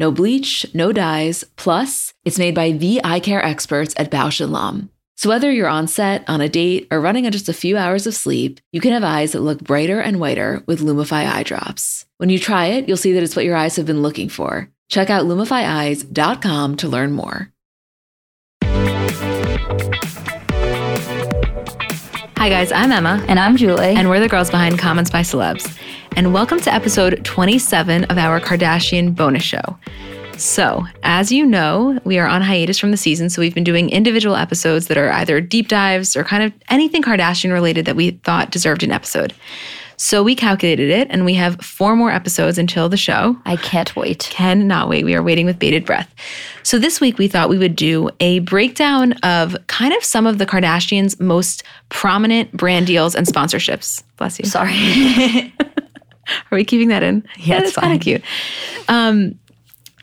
No bleach, no dyes, plus, it's made by the eye care experts at Bausch & Lomb. So whether you're on set, on a date, or running on just a few hours of sleep, you can have eyes that look brighter and whiter with Lumify eye drops. When you try it, you'll see that it's what your eyes have been looking for. Check out lumifyeyes.com to learn more. Hi, guys, I'm Emma. And I'm Julie. And we're the girls behind Comments by Celebs. And welcome to episode 27 of our Kardashian bonus show. So, as you know, we are on hiatus from the season, so we've been doing individual episodes that are either deep dives or kind of anything Kardashian related that we thought deserved an episode. So we calculated it, and we have four more episodes until the show. I can't wait. Cannot wait. We are waiting with bated breath. So this week, we thought we would do a breakdown of kind of some of the Kardashians' most prominent brand deals and sponsorships. Bless you. Sorry. Are we keeping that in? Yeah, that's kind of cute. Um,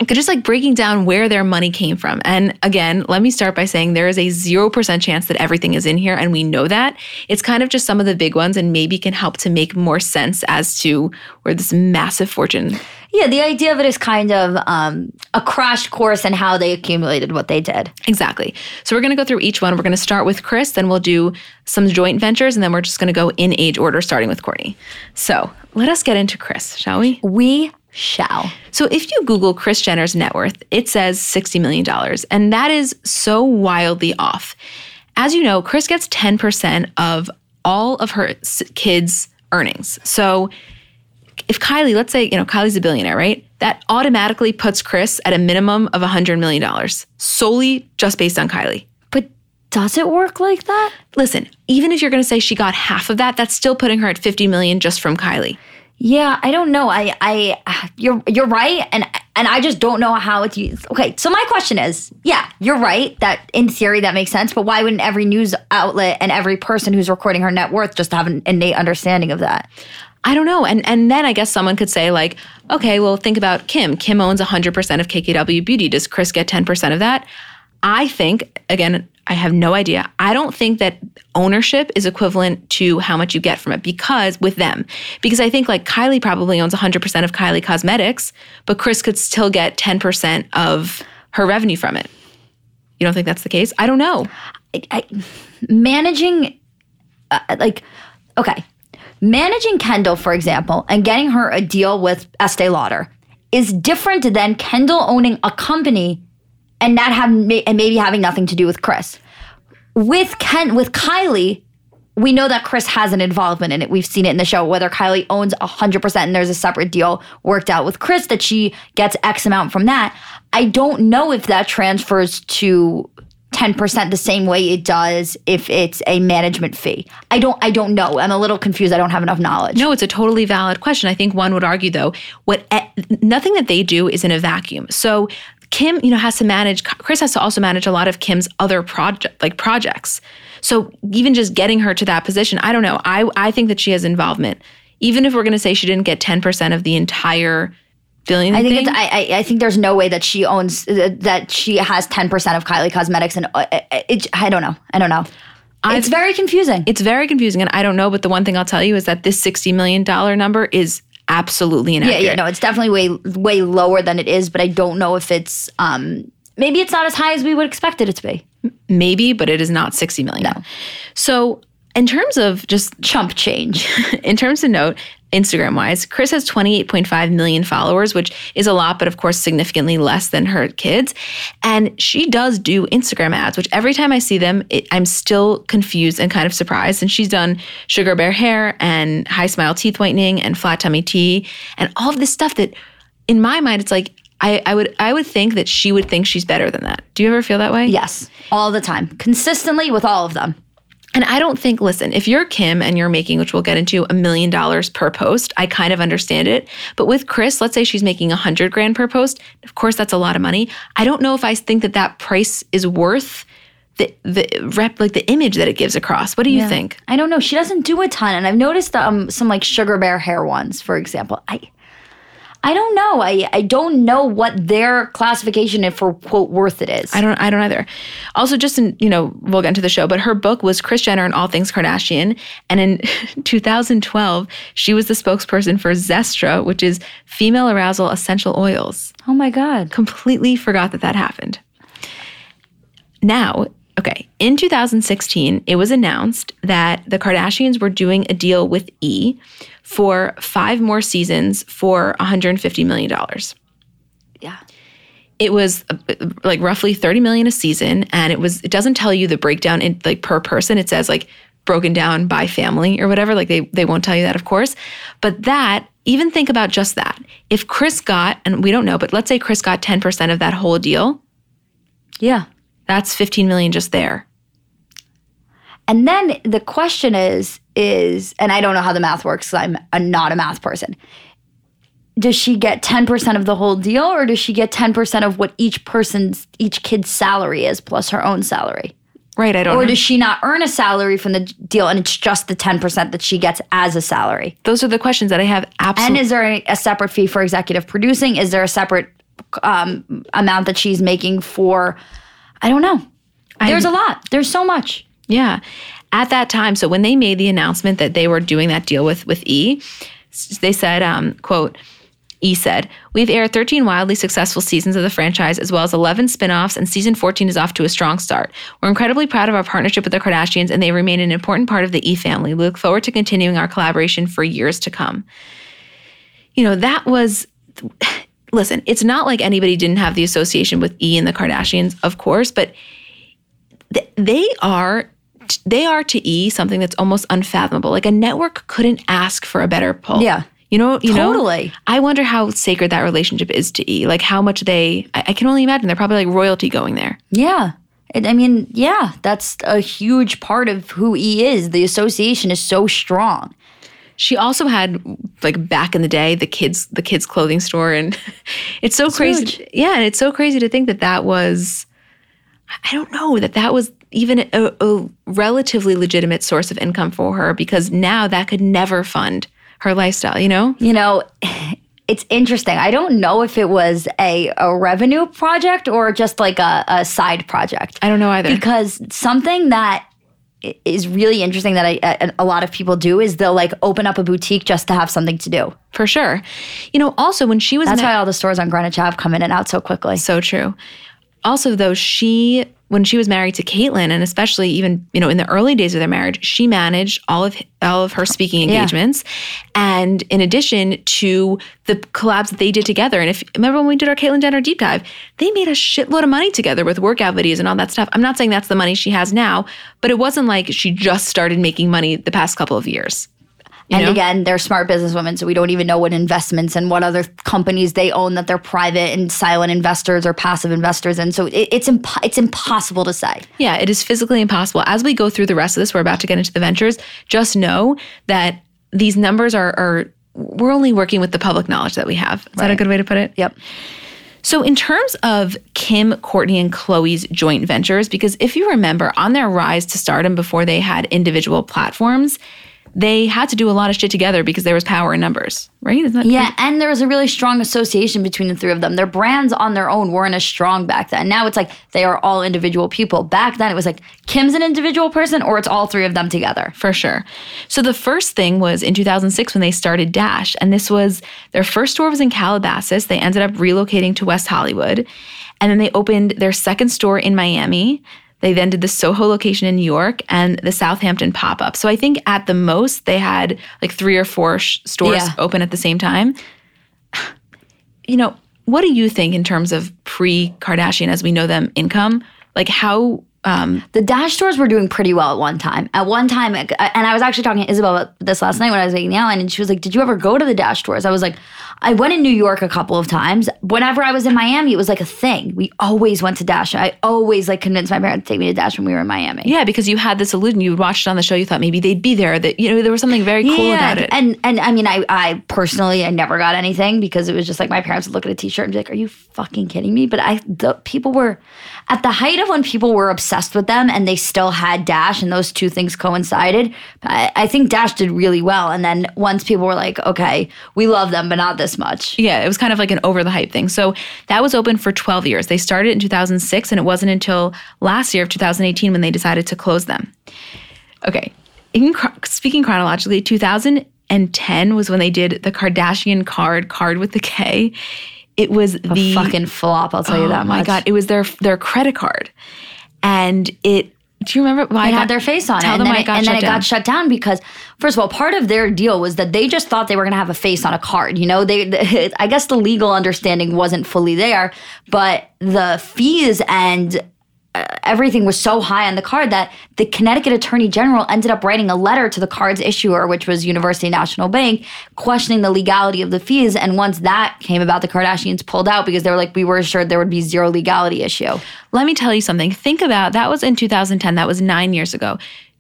just like breaking down where their money came from. And again, let me start by saying there is a 0% chance that everything is in here, and we know that. It's kind of just some of the big ones, and maybe can help to make more sense as to where this massive fortune. Yeah, the idea of it is kind of um, a crash course in how they accumulated what they did. Exactly. So we're going to go through each one. We're going to start with Kris, then we'll do some joint ventures, and then we're just going to go in age order, starting with Kourtney. So let us get into Kris, shall we? We shall. So if you Google Kris Jenner's net worth, it says $60 million, and that is so wildly off. As you know, Kris gets 10% of all of her kids' earnings. So if Kylie, let's say, you know, Kylie's a billionaire, right? That automatically puts Kris at a minimum of $100 million solely just based on Kylie. But does it work like that? Listen, even if you're going to say she got half of that, that's still putting her at 50 million just from Kylie. Yeah, I don't know. I, I, you're, you're right, and and I just don't know how it's used. Okay, so my question is, yeah, you're right that in theory that makes sense, but why wouldn't every news outlet and every person who's recording her net worth just have an innate understanding of that? I don't know. And and then I guess someone could say like, okay, well think about Kim. Kim owns 100% of KKW Beauty. Does Kris get 10% of that? I think again, I have no idea. I don't think that ownership is equivalent to how much you get from it because with them, because I think like Kylie probably owns 100% of Kylie Cosmetics, but Kris could still get 10% of her revenue from it. You don't think that's the case? I don't know. I, I, managing, uh, like, okay, managing Kendall, for example, and getting her a deal with Estee Lauder is different than Kendall owning a company and not have and maybe having nothing to do with Kris. With Ken with Kylie, we know that Kris has an involvement in it. We've seen it in the show, whether Kylie owns 100% and there's a separate deal worked out with Kris that she gets X amount from that. I don't know if that transfers to 10% the same way it does if it's a management fee. I don't I don't know. I'm a little confused. I don't have enough knowledge. No, it's a totally valid question. I think one would argue though, what eh, nothing that they do is in a vacuum. So Kim, you know, has to manage, Kris has to also manage a lot of Kim's other project, like projects. So even just getting her to that position, I don't know. I, I think that she has involvement. Even if we're going to say she didn't get 10% of the entire billion I think thing, I, I think there's no way that she owns, uh, that she has 10% of Kylie Cosmetics. And uh, it, it, I don't know. I don't know. I've, it's very confusing. It's very confusing. And I don't know. But the one thing I'll tell you is that this $60 million number is absolutely inaccurate. Yeah, yeah, no, it's definitely way way lower than it is, but I don't know if it's um maybe it's not as high as we would expect it to be. Maybe, but it is not 60 million. No. So in terms of just chump change, in terms of note, Instagram wise, Kris has 28.5 million followers, which is a lot, but of course, significantly less than her kids. And she does do Instagram ads, which every time I see them, it, I'm still confused and kind of surprised. And she's done Sugar Bear hair and HiSmile teeth whitening and flat tummy tea and all of this stuff that in my mind, it's like, I, I would I would think that she would think she's better than that. Do you ever feel that way? Yes, all the time, consistently with all of them. And I don't think, listen, if you're Kim and you're making, which we'll get into, a million dollars per post, I kind of understand it. But with Kris, let's say she's making a hundred grand per post. Of course, that's a lot of money. I don't know if I think that that price is worth the the rep like the image that it gives across. What do you Yeah. think? I don't know. She doesn't do a ton, and I've noticed um some like sugar bear hair ones, for example. I I don't know. I I don't know what their classification for quote worth it is. I don't I don't either. Also, just in, you know, we'll get into the show, but her book was Kris Jenner and All Things Kardashian. And in 2012, she was the spokesperson for Zestra, which is female arousal essential oils. oh my god. Completely forgot that that happened. Now, okay, in 2016, it was announced that the Kardashians were doing a deal with E for five more seasons for $150 million. Yeah. It was uh, like roughly 30 million a season and it was it doesn't tell you the breakdown in like per person. It says like broken down by family or whatever. Like they they won't tell you that of course. But that even think about just that. If Kris got and we don't know, but let's say Kris got 10% of that whole deal, Yeah. That's 15 million just there. And then the question is, is, and I don't know how the math works I'm a, not a math person. Does she get 10% of the whole deal or does she get 10% of what each person's, each kid's salary is plus her own salary? Right, I don't Or know. does she not earn a salary from the deal and it's just the 10% that she gets as a salary? Those are the questions that I have absolutely. And is there a, a separate fee for executive producing? Is there a separate um, amount that she's making for, I don't know. There's a lot. There's so much. Yeah. At that time, so when they made the announcement that they were doing that deal with with E, they said, um, quote, E said, We've aired 13 wildly successful seasons of the franchise, as well as 11 spin offs, and season 14 is off to a strong start. We're incredibly proud of our partnership with the Kardashians, and they remain an important part of the E family. We look forward to continuing our collaboration for years to come. You know, that was listen, it's not like anybody didn't have the association with E and the Kardashians, of course, but th- they are they are to E something that's almost unfathomable. Like a network couldn't ask for a better pull. Yeah. You know, you know? Totally. I wonder how sacred that relationship is to E. Like how much they I, I can only imagine they're probably like royalty going there. Yeah. I mean, yeah, that's a huge part of who E is. The association is so strong. She also had like back in the day the kids the kids clothing store and it's so crazy. huge. Yeah, and it's so crazy to think that that was I don't know that that was even a, a relatively legitimate source of income for her because now that could never fund her lifestyle, you know? You know, it's interesting. I don't know if it was a, a revenue project or just like a, a side project. I don't know either. because something that is really interesting that I, a, a lot of people do is they'll like open up a boutique just to have something to do. for sure. You know, also when she was That's why all the stores on Greenwich Ave come in and out so quickly. So true. Also, though, she when she was married to Caitlyn, and especially even you know in the early days of their marriage, she managed all of all of her speaking Yeah. engagements, and in addition to the collabs that they did together. And if remember when we did our Caitlyn Jenner deep dive, they made a shitload of money together with workout videos and all that stuff. I'm not saying that's the money she has now, but it wasn't like she just started making money the past couple of years. You and know? again, they're smart businesswomen, so we don't even know what investments and what other companies they own that they're private and silent investors or passive investors in. So it, it's imp- it's impossible to say. Yeah, it is physically impossible. As we go through the rest of this, we're about to get into the ventures. Just know that these numbers are, are we're only working with the public knowledge that we have. Is that a good way to put it? Yep. So, in terms of Kim, Kourtney, and Khloé's joint ventures, because if you remember, on their rise to stardom before they had individual platforms, they had to do a lot of shit together because there was power in numbers, right? Isn't that Yeah, and there was a really strong association between the three of them. Their brands on their own weren't as strong back then. Now it's like they are all individual people. Back then it was like Kim's an individual person or it's all three of them together. For sure. So the first thing was in 2006 when they started Dash, and this was their first store was in Calabasas. They ended up relocating to West Hollywood, and then they opened their second store in Miami. They then did the Soho location in New York and the Southampton pop up. So I think at the most they had like three or four sh- stores Yeah. open at the same time. You know, what do you think in terms of pre Kardashian as we know them income? Like how um, The Dash stores were doing pretty well at one time. At one time, and I was actually talking to Isabel about this last night when I was making the outline, and she was like, "Did you ever go to the Dash stores?" I was like, "I went in New York a couple of times. Whenever I was in Miami, it was like a thing. We always went to Dash. I always like convinced my parents to take me to Dash when we were in Miami. yeah, because you had this illusion. You watched it on the show. You thought maybe they'd be there. That you know there was something very cool about it. And and I mean, I I personally I never got anything because it was just like my parents would look at a T-shirt and be like, "Are you fucking kidding me?" But I the people were at the height of when people were obsessed with them and they still had Dash and those two things coincided. I, I think Dash did really well. And then once people were like, "Okay, we love them, but not this much." Yeah, it was kind of like an over the hype thing. So that was open for 12 years. They started in 2006, and it wasn't until last year of 2018 when they decided to close them. Okay, in, speaking chronologically, 2010 was when they did the Kardashian card, card with the K. It was A the fucking flop, I'll tell you oh that oh much. my god, it was their their credit card, and it. Do you remember why They I got- had their face on it, and then, it, and then shut it down. got shut down because, first of all, part of their deal was that they just thought they were going to have a face on a card. You know, they, I guess the legal understanding wasn't fully there, but the fees and everything was so high on the card that the Connecticut Attorney General ended up writing a letter to the card's issuer, which was University National Bank, questioning the legality of the fees. And once that came about, the Kardashians pulled out because they were like, we were assured there would be zero legality issue. Let me tell you something. Think about that was in 2010. That was nine years ago.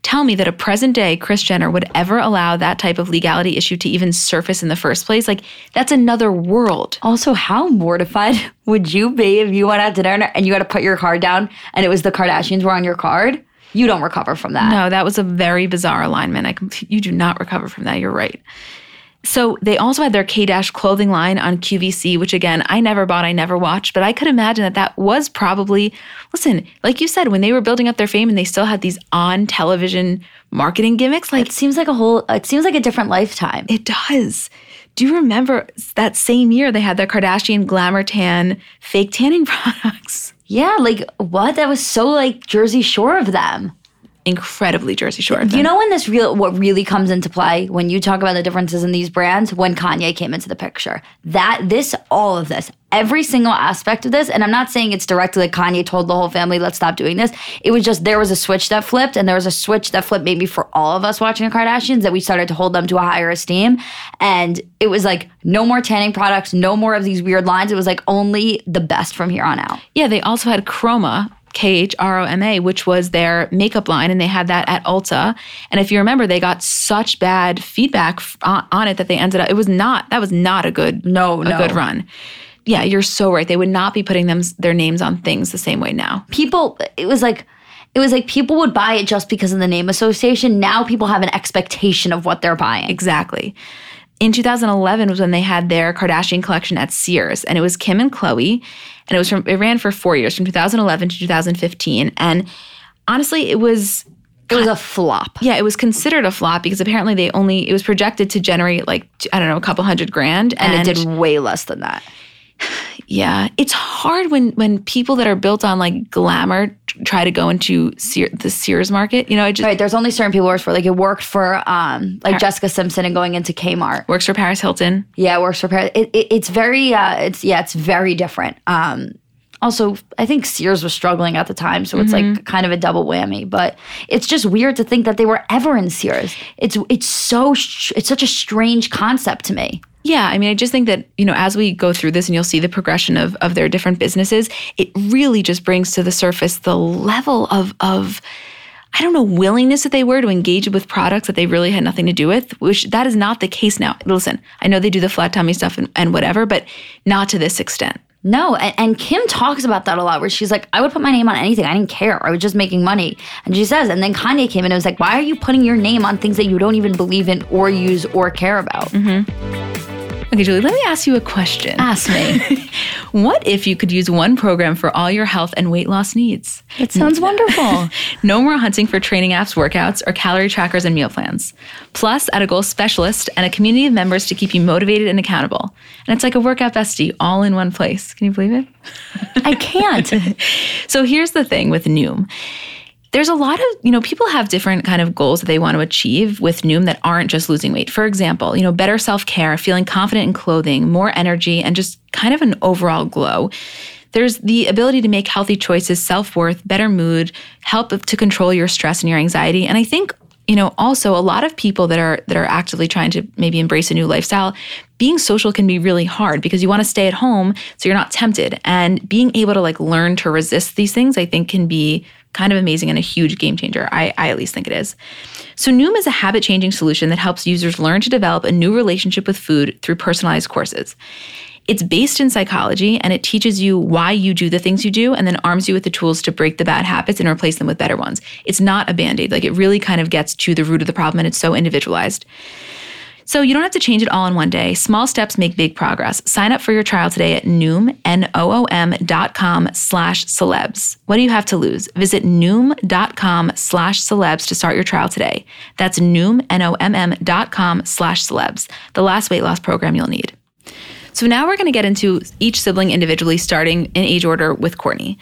Tell me that a present day Kris Jenner would ever allow that type of legality issue to even surface in the first place. Like, that's another world. Also, how mortified would you be if you went out to dinner and you had to put your card down and it was the Kardashians were on your card? You don't recover from that. No, that was a very bizarre alignment. I you do not recover from that. You're right. So they also had their K Dash clothing line on QVC, which again, I never bought, I never watched, but I could imagine that that was probably, listen, like you said, when they were building up their fame and they still had these on television marketing gimmicks, like It seems like a whole, it seems like a different lifetime. It does. Do you remember that same year they had their Kardashian Glamour Tan fake tanning products? yeah, like what? That was so like Jersey Shore of them. Incredibly Jersey Shore. You know when this real what really comes into play when you talk about the differences in these brands when Kanye came into the picture. That this all of this, every single aspect of this, and I'm not saying it's directly like Kanye told the whole family let's stop doing this. It was just there was a switch that flipped and there was a switch that flipped maybe for all of us watching the Kardashians that we started to hold them to a higher esteem and it was like no more tanning products, no more of these weird lines. It was like only the best from here on out. Yeah, they also had Khroma, K H R O M A, which was their makeup line, and they had that at Ulta. And if you remember, they got such bad feedback on, on it that they ended up. It was not. That was not a good. No, a no. good run. Yeah, you're so right. They would not be putting them their names on things the same way now. people it was like it was like people would buy it just because of the name association now people have an expectation of what they're buying Exactly. In 2011 was when they had their Kardashian collection at Sears, and it was Kim and Khloé, and it was from it ran for four years, from 2011 to 2015. And honestly, it was it was a flop. Yeah, it was considered a flop because apparently they only it was projected to generate like I don't know a couple hundred grand, and it did way less than that Yeah, it's hard when when people that are built on like glamour try to go into Sear, the Sears market. You know, it just right there's only certain people works for like it worked for um like jessica simpson and going into kmart works for Paris Hilton. yeah it works for Paris. It, it, it's very uh it's yeah it's very different um also i think sears was struggling at the time so it's like kind of a double whammy but it's just weird to think that they were ever in sears it's it's so it's such a strange concept to me Yeah, I mean, I just think that you know, as we go through this, and you'll see the progression of of their different businesses, it really just brings to the surface the level of of I don't know willingness that they were to engage with products that they really had nothing to do with. Which that is not the case now. Listen, I know they do the flat tummy stuff and, and whatever, but not to this extent. No, and, and Kim talks about that a lot where she's like, I would put my name on anything. I didn't care. I was just making money. And she says, and then Kanye came in and was like, why are you putting your name on things that you don't even believe in or use or care about? Mm-hmm. Okay, Julie, let me ask you a question. Ask me. What if you could use one program for all your health and weight loss needs? it sounds wonderful. No more hunting for training apps, workouts, or calorie trackers and meal plans. Plus, add a goal specialist and a community of members to keep you motivated and accountable. And it's like a workout bestie all in one place. Can you believe it? I can't. So here's the thing with Noom. There's a lot of, you know, people have different kind of goals that they want to achieve with Noom that aren't just losing weight. For example, you know, better self-care, feeling confident in clothing, more energy, and just kind of an overall glow. There's the ability to make healthy choices, self worth, better mood, help to control your stress and your anxiety. And I think you know also a lot of people that are that are actively trying to maybe embrace a new lifestyle being social can be really hard because you want to stay at home so you're not tempted and being able to like learn to resist these things i think can be kind of amazing and a huge game changer i, I at least think it is so noom is a habit changing solution that helps users learn to develop a new relationship with food through personalized courses it's based in psychology and it teaches you why you do the things you do and then arms you with the tools to break the bad habits and replace them with better ones. It's not a band aid. Like it really kind of gets to the root of the problem and it's so individualized. So you don't have to change it all in one day. Small steps make big progress. Sign up for your trial today at Noom, N-O-O-M dot com slash celebs. What do you have to lose? Visit Noom.com slash celebs to start your trial today. That's Noom, N-O-M-M dot com slash celebs. The last weight loss program you'll need. So now we're going to get into each sibling individually, starting in age order with Kourtney.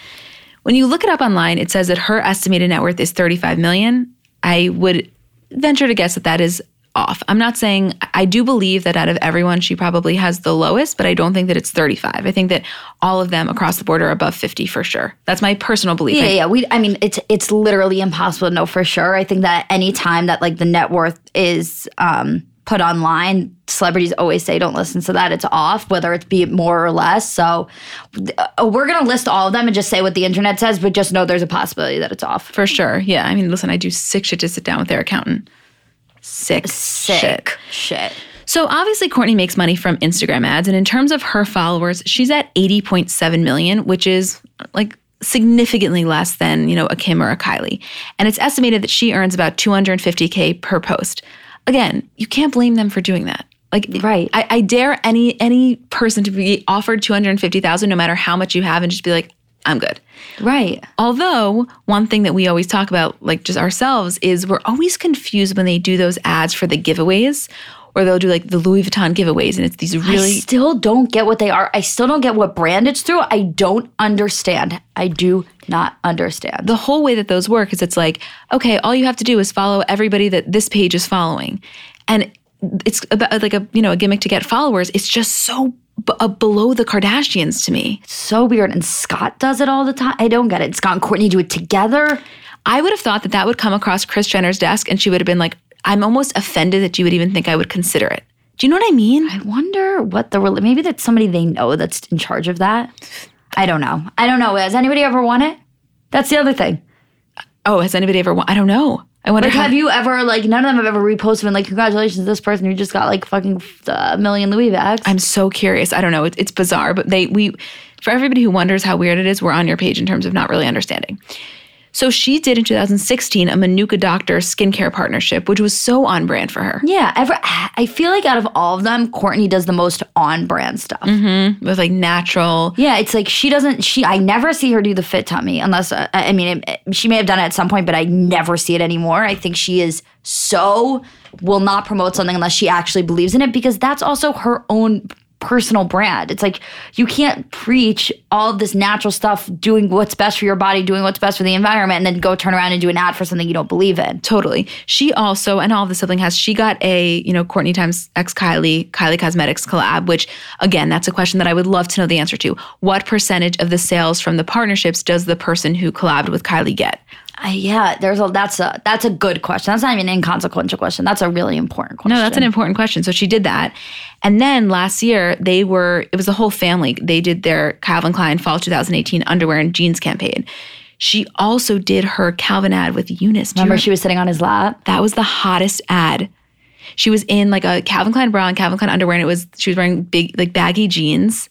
When you look it up online, it says that her estimated net worth is 35 million. I would venture to guess that that is off. I'm not saying I do believe that out of everyone, she probably has the lowest, but I don't think that it's 35. I think that all of them across the board are above 50 for sure. That's my personal belief. Yeah, yeah. We, I mean, it's it's literally impossible to know for sure. I think that any time that like the net worth is um, put online, celebrities always say don't listen to that. It's off, whether it's be more or less. So uh, we're going to list all of them and just say what the internet says, but just know there's a possibility that it's off. For sure. Yeah. I mean, listen, I do sick shit to sit down with their accountant. Sick, Sick shit. shit. So obviously Kourtney makes money from Instagram ads and in terms of her followers, she's at 80.7 million, which is like significantly less than, you know, a Kim or a Kylie. And it's estimated that she earns about 250k per post again, you can't blame them for doing that. Like Right. I, I dare any any person to be offered two hundred and fifty thousand, no matter how much you have, and just be like, I'm good. Right. Although one thing that we always talk about, like just ourselves, is we're always confused when they do those ads for the giveaways, or they'll do like the Louis Vuitton giveaways, and it's these really. I still don't get what they are. I still don't get what brand it's through. I don't understand. I do not understand. the whole way that those work is it's like, okay, all you have to do is follow everybody that this page is following. And it's about like a, you know, a gimmick to get followers. It's just so b- uh, below the Kardashians to me. so weird. And Scott does it all the time. I don't get it. Scott and Kourtney do it together. I would have thought that that would come across Kris Jenner's desk and she would have been like, I'm almost offended that you would even think I would consider it. Do you know what I mean? I wonder what the maybe that's somebody they know that's in charge of that. I don't know. I don't know. Has anybody ever won it? That's the other thing. Oh, has anybody ever won? I don't know. I wonder Like, how. have you ever like none of them have ever reposted and like congratulations to this person who just got like fucking a million Louis bags. I'm so curious. I don't know. It, it's bizarre, but they we for everybody who wonders how weird it is, we're on your page in terms of not really understanding. So she did in 2016 a Manuka Doctor skincare partnership, which was so on brand for her. yeah, ever. I feel like out of all of them, Kourtney does the most on brand stuff. With like natural. Yeah, it's like she doesn't. She I never see her do the fit tummy unless uh, I mean it, she may have done it at some point, but I never see it anymore. I think she is so will not promote something unless she actually believes in it because that's also her own personal brand. It's like you can't preach all this natural stuff, doing what's best for your body, doing what's best for the environment, and then go turn around and do an ad for something you don't believe in. Totally. She also, and all of the sibling has, she got a, you know, Kourtney times ex Kylie, Kylie Cosmetics collab, which again, that's a question that I would love to know the answer to. What percentage of the sales from the partnerships does the person who collabed with Kylie get? Uh, yeah, there's a that's a that's a good question. That's not even an inconsequential question. That's a really important question. No, that's an important question. So she did that. And then last year, they were, it was the whole family. They did their Calvin Klein Fall 2018 underwear and jeans campaign. She also did her Calvin ad with Younes. Remember, she was sitting on his lap. That was the hottest ad. She was in like a Calvin Klein bra and Calvin Klein underwear, and it was she was wearing big like baggy jeans.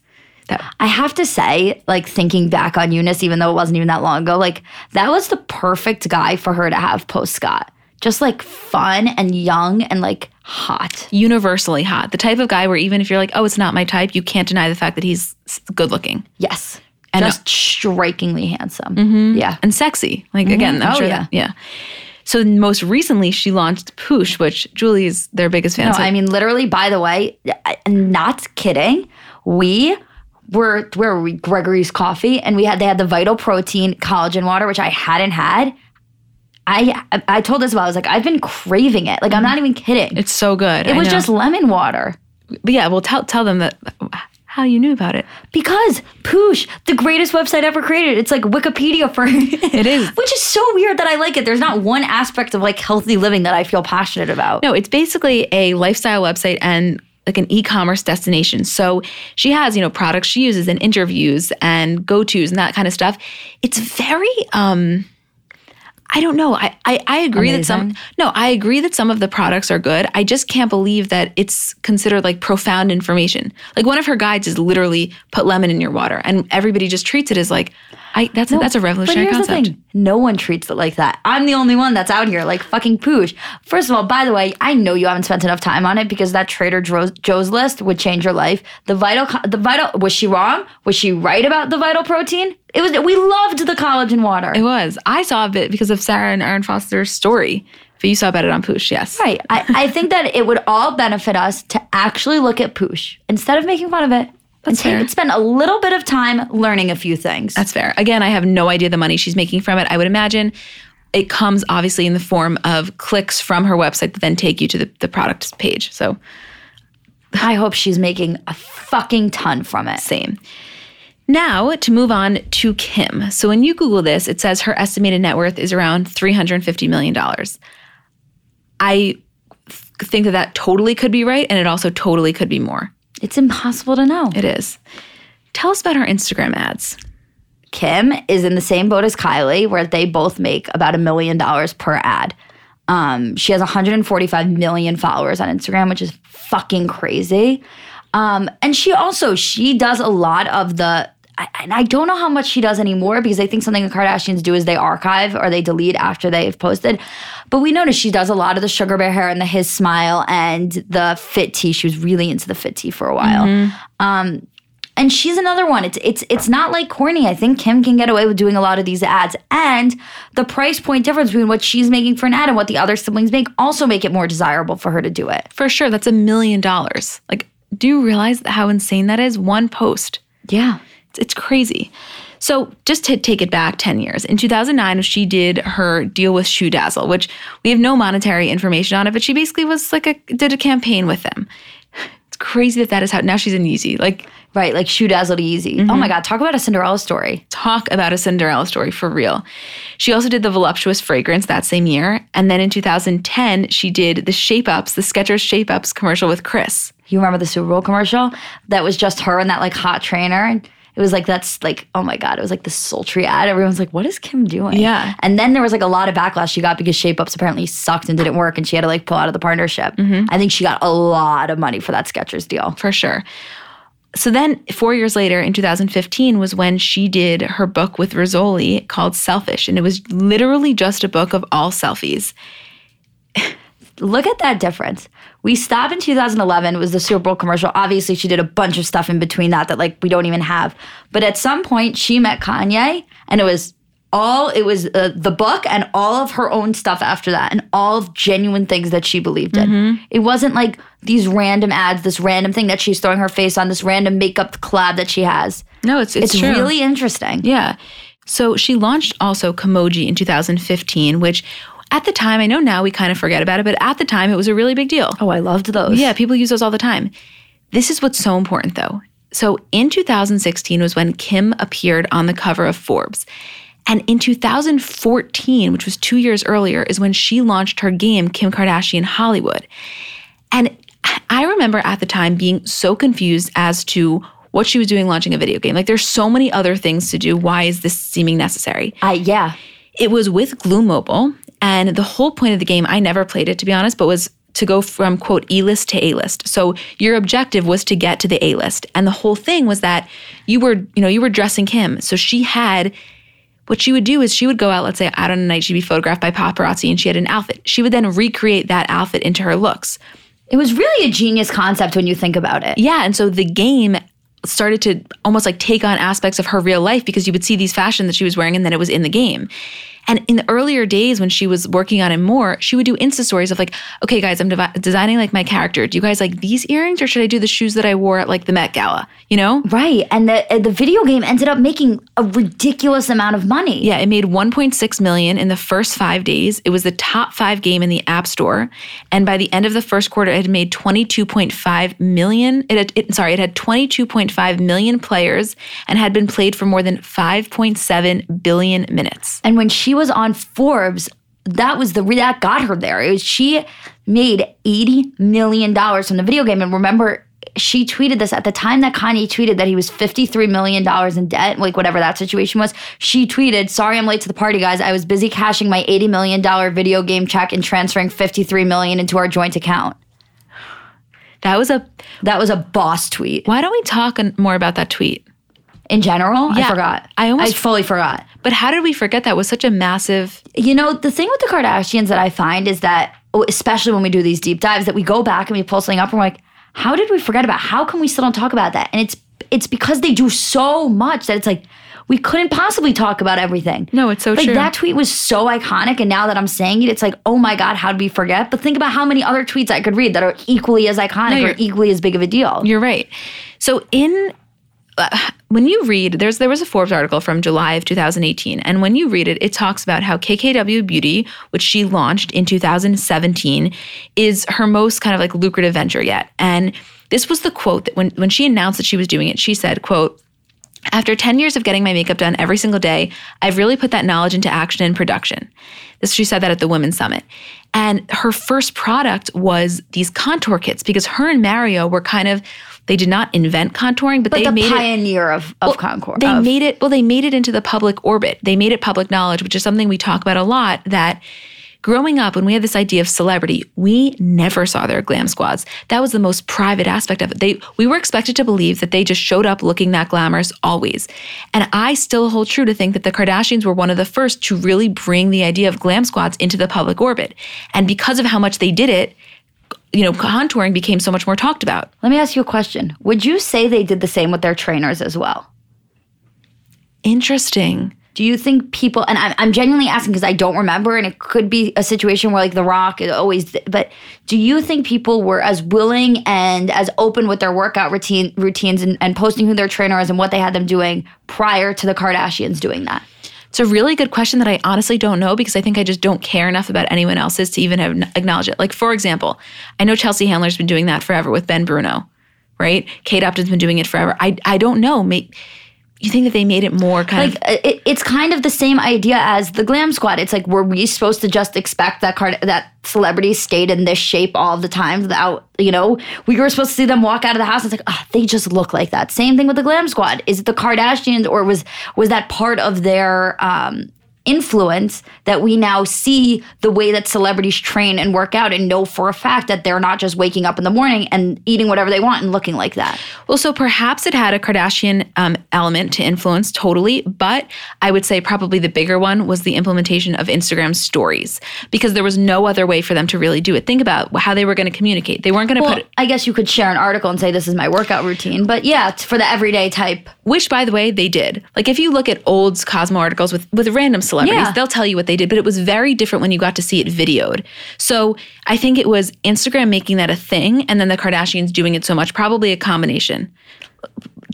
That I have to say, like thinking back on Younes, even though it wasn't even that long ago, like that was the perfect guy for her to have post Scott. Just like fun and young and like hot. universally hot, the type of guy where even if you're like, oh, it's not my type, you can't deny the fact that he's good looking Yes. And- just uh, strikingly handsome. Mm-hmm. Yeah. and sexy. Like mm-hmm. again, I'm Oh, sure yeah. that yeah. So most recently, she launched Poosh, which Julie's their biggest fan. No, So- I mean, literally, by the way, not kidding. We were where were we Gregory's coffee, and we had they had the Vital Protein collagen water, which I hadn't had. I I told Isabel I was like I've been craving it. Like I'm not even kidding. it's so good. it I was know. just lemon water. but yeah. Well, tell tell them that. how you knew about it. Because Poosh, the greatest website ever created. It's like Wikipedia for It is. Which is so weird that I like it. There's not one aspect of like healthy living that I feel passionate about. No, it's basically a lifestyle website and like an e-commerce destination. So she has, you know, products she uses and interviews and go-tos and that kind of stuff. It's very um I don't know. I, I, I agree that some no, I agree that some of the products are good. I just can't believe that it's considered like profound information. Like one of her guides is literally put lemon in your water, and everybody just treats it as like, I that's a, that's a But revolutionary here's concept. the thing: no one treats it like that. I'm the only one that's out here like fucking poosh. First of all, by the way, I know you haven't spent enough time on it because that Trader Joe's, Joe's list would change your life. The vital, the vital. Was she wrong? Was she right about the vital protein? It was. We loved the collagen water. It was. I saw a bit because of Sara and Erin Foster's story. But you saw about it on Poosh, yes. Right. I, I think that it would all benefit us to actually look at poosh instead of making fun of it. and take, spend a little bit of time learning a few things. That's fair. Again, I have no idea the money she's making from it. I would imagine it comes obviously in the form of clicks from her website that then take you to the, the product page. So I hope she's making a fucking ton from it. same. Now to move on to Kim. So when you Google this, it says her estimated net worth is around $350 million. I think that that totally could be right, and it also totally could be more. It's impossible to know. It is. Tell us about her Instagram ads. Kim is in the same boat as Kylie, where they both make about a million dollars per ad. Um, she has 145 million followers on Instagram, which is fucking crazy. Um, and she also she does a lot of the. I, and I don't know how much she does anymore because I think something the Kardashians do is they archive or they delete after they've posted. But we noticed she does a lot of the sugar bear hair and the HiSmile and the FitTea. She was really into the FitTea for a while. Um, and she's another one. It's it's it's not like corny. I think Kim can get away with doing a lot of these ads, and the price point difference between what she's making for an ad and what the other siblings make also make it more desirable for her to do it. For sure, that's a million dollars. Like, do you realize how insane that is? One post. Yeah. It's, crazy. So, just to take it back 10 years, in 2009, she did her deal with Shoe Dazzle, which we have no monetary information on it, but she basically was like a, did a campaign with them. It's crazy that that is how, now she's in Yeezy. Like, Right, like shoe dazzled Yeezy. Oh mm-hmm. my God, talk about a Cinderella story. talk about a Cinderella story for real. She also did the voluptuous fragrance that same year. And then in 2010, she did the Shape Ups, the Skechers Shape Ups commercial with Chris. You remember the Super Bowl commercial? That was just her and that like hot trainer. It was like that's like, oh my God, it was like this sultry ad. Everyone's like, what is Kim doing? Yeah. And then there was like a lot of backlash she got because Shape Ups apparently sucked and didn't work and she had to like pull out of the partnership. Mm-hmm. I think she got a lot of money for that Skechers deal. for sure. So then, four years later, in 2015, was when she did her book with Rizzoli called Selfish. And it was literally just a book of all selfies. Look at that difference. We stopped in 2011 was the Super Bowl commercial. Obviously, she did a bunch of stuff in between that that like we don't even have. But at some point, she met Kanye, and it was all it was uh, the book and all of her own stuff after that, and all of genuine things that she believed in. It wasn't like these random ads, this random thing that she's throwing her face on, this random makeup collab that she has. No, it's it's, It's really interesting. yeah. So she launched also Kimoji in 2015, which at the time, I know now we kind of forget about it, but at the time it was a really big deal. Oh, I loved those. Yeah, people use those all the time. This is what's so important though. So in 2016 was when Kim appeared on the cover of Forbes. And in 2014, which was two years earlier, is when she launched her game, Kim Kardashian Hollywood. And I remember at the time being so confused as to what she was doing launching a video game. Like, there's so many other things to do. Why is this seeming necessary? I yeah. It was with Glu Mobile, and the whole point of the game, I never played it to be honest, but was to go from quote E list to A list. So your objective was to get to the A list. And the whole thing was that you were, you know, you were dressing Kim. So she had what she would do is she would go out, let's say out on a night, she'd be photographed by paparazzi and she had an outfit. She would then recreate that outfit into her looks. It was really a genius concept when you think about it. Yeah. And so the game started to almost like take on aspects of her real life because you would see these fashion that she was wearing and then it was in the game. And in the earlier days when she was working on it more, she would do Insta stories of like, okay, guys, I'm devi- designing like my character. Do you guys like these earrings or should I do the shoes that I wore at like the Met Gala? You know? Right. And the uh, the video game ended up making a ridiculous amount of money. Yeah, it made 1.6 million in the first five days. It was the top five game in the App Store, and by the end of the first quarter, it had made 22.5 million. It, had, it sorry, it had 22.5 million players and had been played for more than 5.7 billion minutes. And when she was on Forbes, that was the that got her there. It was, she made eighty million dollars from the video game. And remember, she tweeted this at the time that Kanye tweeted that he was fifty three million dollars in debt, like whatever that situation was. She tweeted, "Sorry, I'm late to the party, guys. I was busy cashing my eighty million dollar video game check and transferring fifty three million into our joint account." That was a. That was a boss tweet. Why don't we talk more about that tweet? In general, I forgot. I almost- I fully forgot. But how did we forget that was such a massive? You know, the thing with the Kardashians that I find is that, oh, especially when we do these deep dives, that we go back and we pull something up and we're like, how did we forget about? How come we still don't talk about that? And it's it's because they do so much that it's like we couldn't possibly talk about everything. No, it's so like true. that tweet was so iconic, and now that I'm saying it, it's like, oh my god, how did we forget? But think about how many other tweets I could read that are equally as iconic No, or equally as big of a deal. You're right. So in when you read there's there was a Forbes article from July of 2018 and when you read it it talks about how KKW Beauty which she launched in 2017 is her most kind of like lucrative venture yet and this was the quote that when when she announced that she was doing it she said quote after 10 years of getting my makeup done every single day, I've really put that knowledge into action and production. This she said that at the Women's Summit. And her first product was these contour kits because her and Mario were kind of they did not invent contouring, but, but they the made it pioneer of, of Concord. they of- made it well they made it into the public orbit. They made it public knowledge which is something we talk about a lot that growing up when we had this idea of celebrity we never saw their glam squads. That was the most private aspect of it. They we were expected to believe that they just showed up looking that glamorous always. And i still hold true to think that the kardashians were one of the first to really bring the idea of glam squads into the public orbit. And because of how much they did it you know contouring became so much more talked about Let me ask you a question. Would you say they did the same with their trainers as well? interesting Do you think people, and I'm, I'm genuinely asking because I don't remember, and it could be a situation where like The Rock is always, but do you think people were as willing and as open with their workout routine routines and, and posting who their trainer is and what they had them doing prior to the Kardashians doing that? It's a really good question that I honestly don't know because I think I just don't care enough about anyone else's to even have acknowledge it. Like for example, I know Chelsea Handler's been doing that forever with Ben Bruno, right? Kate Upton's been doing it forever. I I don't know. May, you think that they made it more kind Like of it, it's kind of the same idea as the Glam Squad. It's like were we supposed to just expect that card that celebrities stayed in this shape all the time without you know we were supposed to see them walk out of the house. It's like ah, they just look like that. Same thing with the Glam Squad. Is it the Kardashians or was was that part of their um, influence that we now see the way that celebrities train and work out and know for a fact that they're not just waking up in the morning and eating whatever they want and looking like that. Well, so perhaps it had a Kardashian um, element to influence totally, but I would say probably the bigger one was the implementation of Instagram stories because there was no other way for them to really do it. Think about how they were going to communicate. They weren't going to Well, put it, I guess you could share an article and say this is my workout routine, but yeah, it's for the everyday type. which by the way they did. Like if you look at old Cosmo articles with with random celebrities, Yeah. they'll tell you what they did, but it was very different when you got to see it videoed. So I think it was Instagram making that a thing, and then the Kardashians doing it so much. Probably a combination.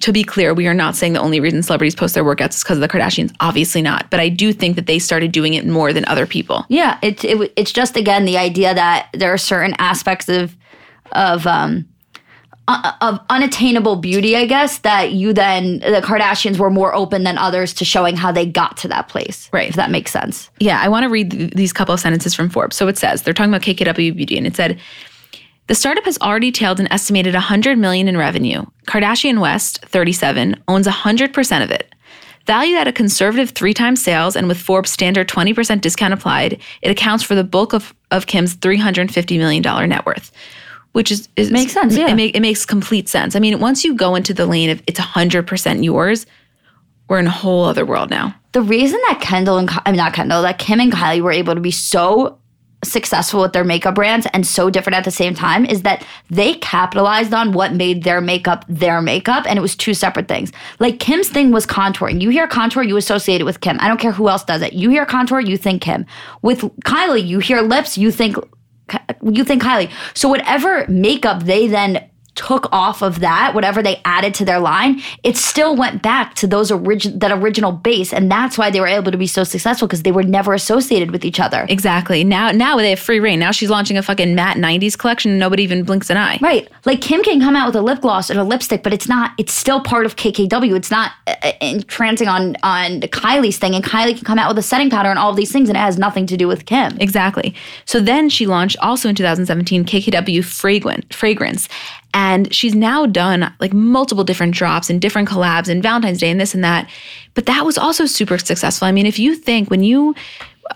To be clear, we are not saying the only reason celebrities post their workouts is because of the Kardashians. Obviously not. But I do think that they started doing it more than other people. Yeah, it, it it's just again the idea that there are certain aspects of of um uh, of unattainable beauty, I guess, that you then the Kardashians were more open than others to showing how they got to that place. Right. If that makes sense. Yeah, I want to read th- these couple of sentences from Forbes. So it says they're talking about KKW Beauty, and it said the startup has already tailed an estimated 100 million in revenue. Kardashian West, 37, owns 100% of it. Valued at a conservative three times sales and with Forbes' standard 20% discount applied, it accounts for the bulk of, of Kim's $350 million net worth. Which is, is Makes sense, yeah. It, make, it makes complete sense. I mean, once you go into the lane of it's 100% yours, we're in a whole other world now. The reason that Kendall and Ky- I mean not Kendall, that Kim and Kylie were able to be so successful with their makeup brands and so different at the same time is that they capitalized on what made their makeup their makeup and it was two separate things. Like Kim's thing was contouring. You hear contour, you associate it with Kim. I don't care who else does it. You hear contour, you think Kim. With Kylie, you hear lips, you think you think Kylie. So whatever makeup they then took off of that, whatever they added to their line, it still went back to those origin that original base, and that's why they were able to be so successful because they were never associated with each other. Exactly. Now, now they have free reign. Now she's launching a fucking matte '90s collection, and nobody even blinks an eye. Right. Like Kim can come out with a lip gloss and a lipstick, but it's not. It's still part of KKW. It's not uh, uh, entrancing on on Kylie's thing, and Kylie can come out with a setting powder and all of these things, and it has nothing to do with Kim. Exactly. So then she launched also in 2017 KKW fragrant fragrance, and she's now done like multiple different drops and different collabs and Valentine's Day and this and that. But that was also super successful. I mean, if you think when you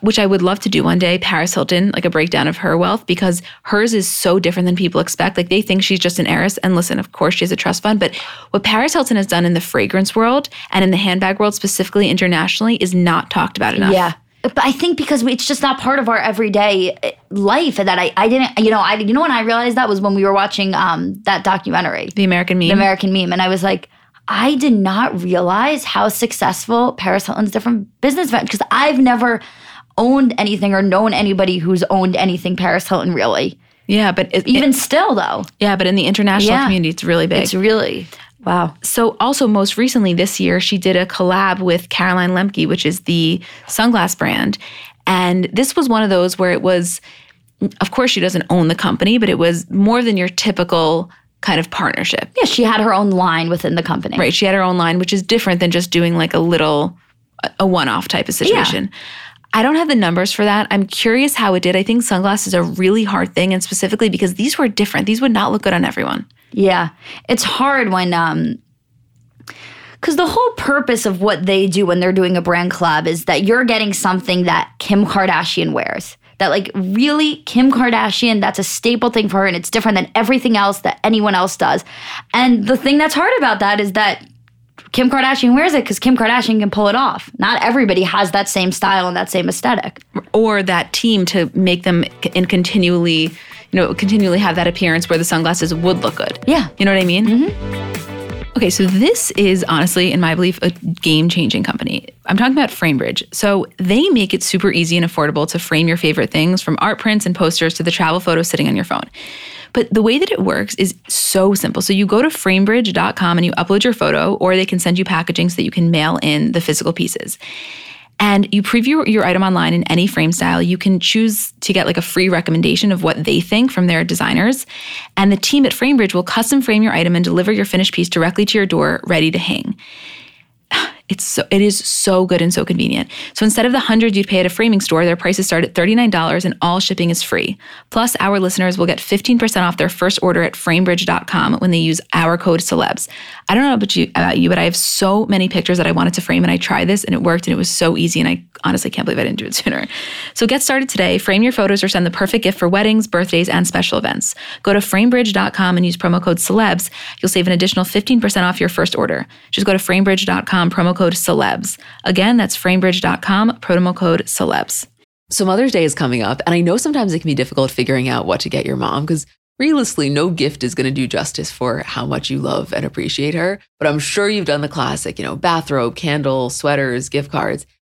which I would love to do one day, Paris Hilton, like a breakdown of her wealth, because hers is so different than people expect. Like they think she's just an heiress. And listen, of course, she has a trust fund. But what Paris Hilton has done in the fragrance world and in the handbag world, specifically internationally, is not talked about enough. Yeah but I think because it's just not part of our everyday eh, life that I, I didn't you know I you know when I realized that was when we were watching um that documentary. The American Meme? The American Meme. And I was like I did not realize how successful Paris Hilton's different business ventures because I've never owned anything or known anybody who's owned anything Paris Hilton really. Yeah but it, even it, still though. Yeah but in the international Yeah. community it's really big. It's really wow So, also, most recently this year, she did a collab with Carolina Lemke, which is the sunglass brand. And this was one of those where it was, of course, she doesn't own the company, but it was more than your typical kind of partnership, yeah she had her own line within the company right? She had her own line, which is different than just doing like a little, a one off type of situation. I don't have the numbers for that. I'm curious how it did. I think sunglasses are a really hard thing, and specifically because these were different. These would not look good on everyone. Yeah. It's hard when um cuz the whole purpose of what they do when they're doing a brand collab is that you're getting something that Kim Kardashian wears. That like really Kim Kardashian that's a staple thing for her and it's different than everything else that anyone else does. And the thing that's hard about that is that Kim Kardashian wears it cuz Kim Kardashian can pull it off. Not everybody has that same style and that same aesthetic. or that team to make them c- and continually, you know, continually have that appearance where the sunglasses would look good. Yeah. You know what I mean? Mm-hmm. Okay, so this is honestly, in my belief, a game changing company. I'm talking about FrameBridge. So they make it super easy and affordable to frame your favorite things from art prints and posters to the travel photos sitting on your phone. But the way that it works is so simple. So you go to framebridge.com and you upload your photo, or they can send you packaging so that you can mail in the physical pieces and you preview your item online in any frame style. You can choose to get like a free recommendation of what they think from their designers. And the team at FrameBridge will custom frame your item and deliver your finished piece directly to your door, ready to hang. It's so it is so good and so convenient. So instead of the hundreds you'd pay at a framing store, their prices start at $39 and all shipping is free. Plus, our listeners will get 15% off their first order at framebridge.com when they use our code celebs. I don't know about you about you, but I have so many pictures that I wanted to frame and I tried this and it worked and it was so easy and I honestly can't believe I didn't do it sooner. So get started today. Frame your photos or send the perfect gift for weddings, birthdays, and special events. Go to framebridge.com and use promo code celebs. You'll save an additional 15% off your first order. Just go to framebridge.com, promo code celebs. Again, that's framebridge.com, promo code celebs. So Mother's Day is coming up, and I know sometimes it can be difficult figuring out what to get your mom because realistically, no gift is going to do justice for how much you love and appreciate her. But I'm sure you've done the classic, you know, bathrobe, candle, sweaters, gift cards.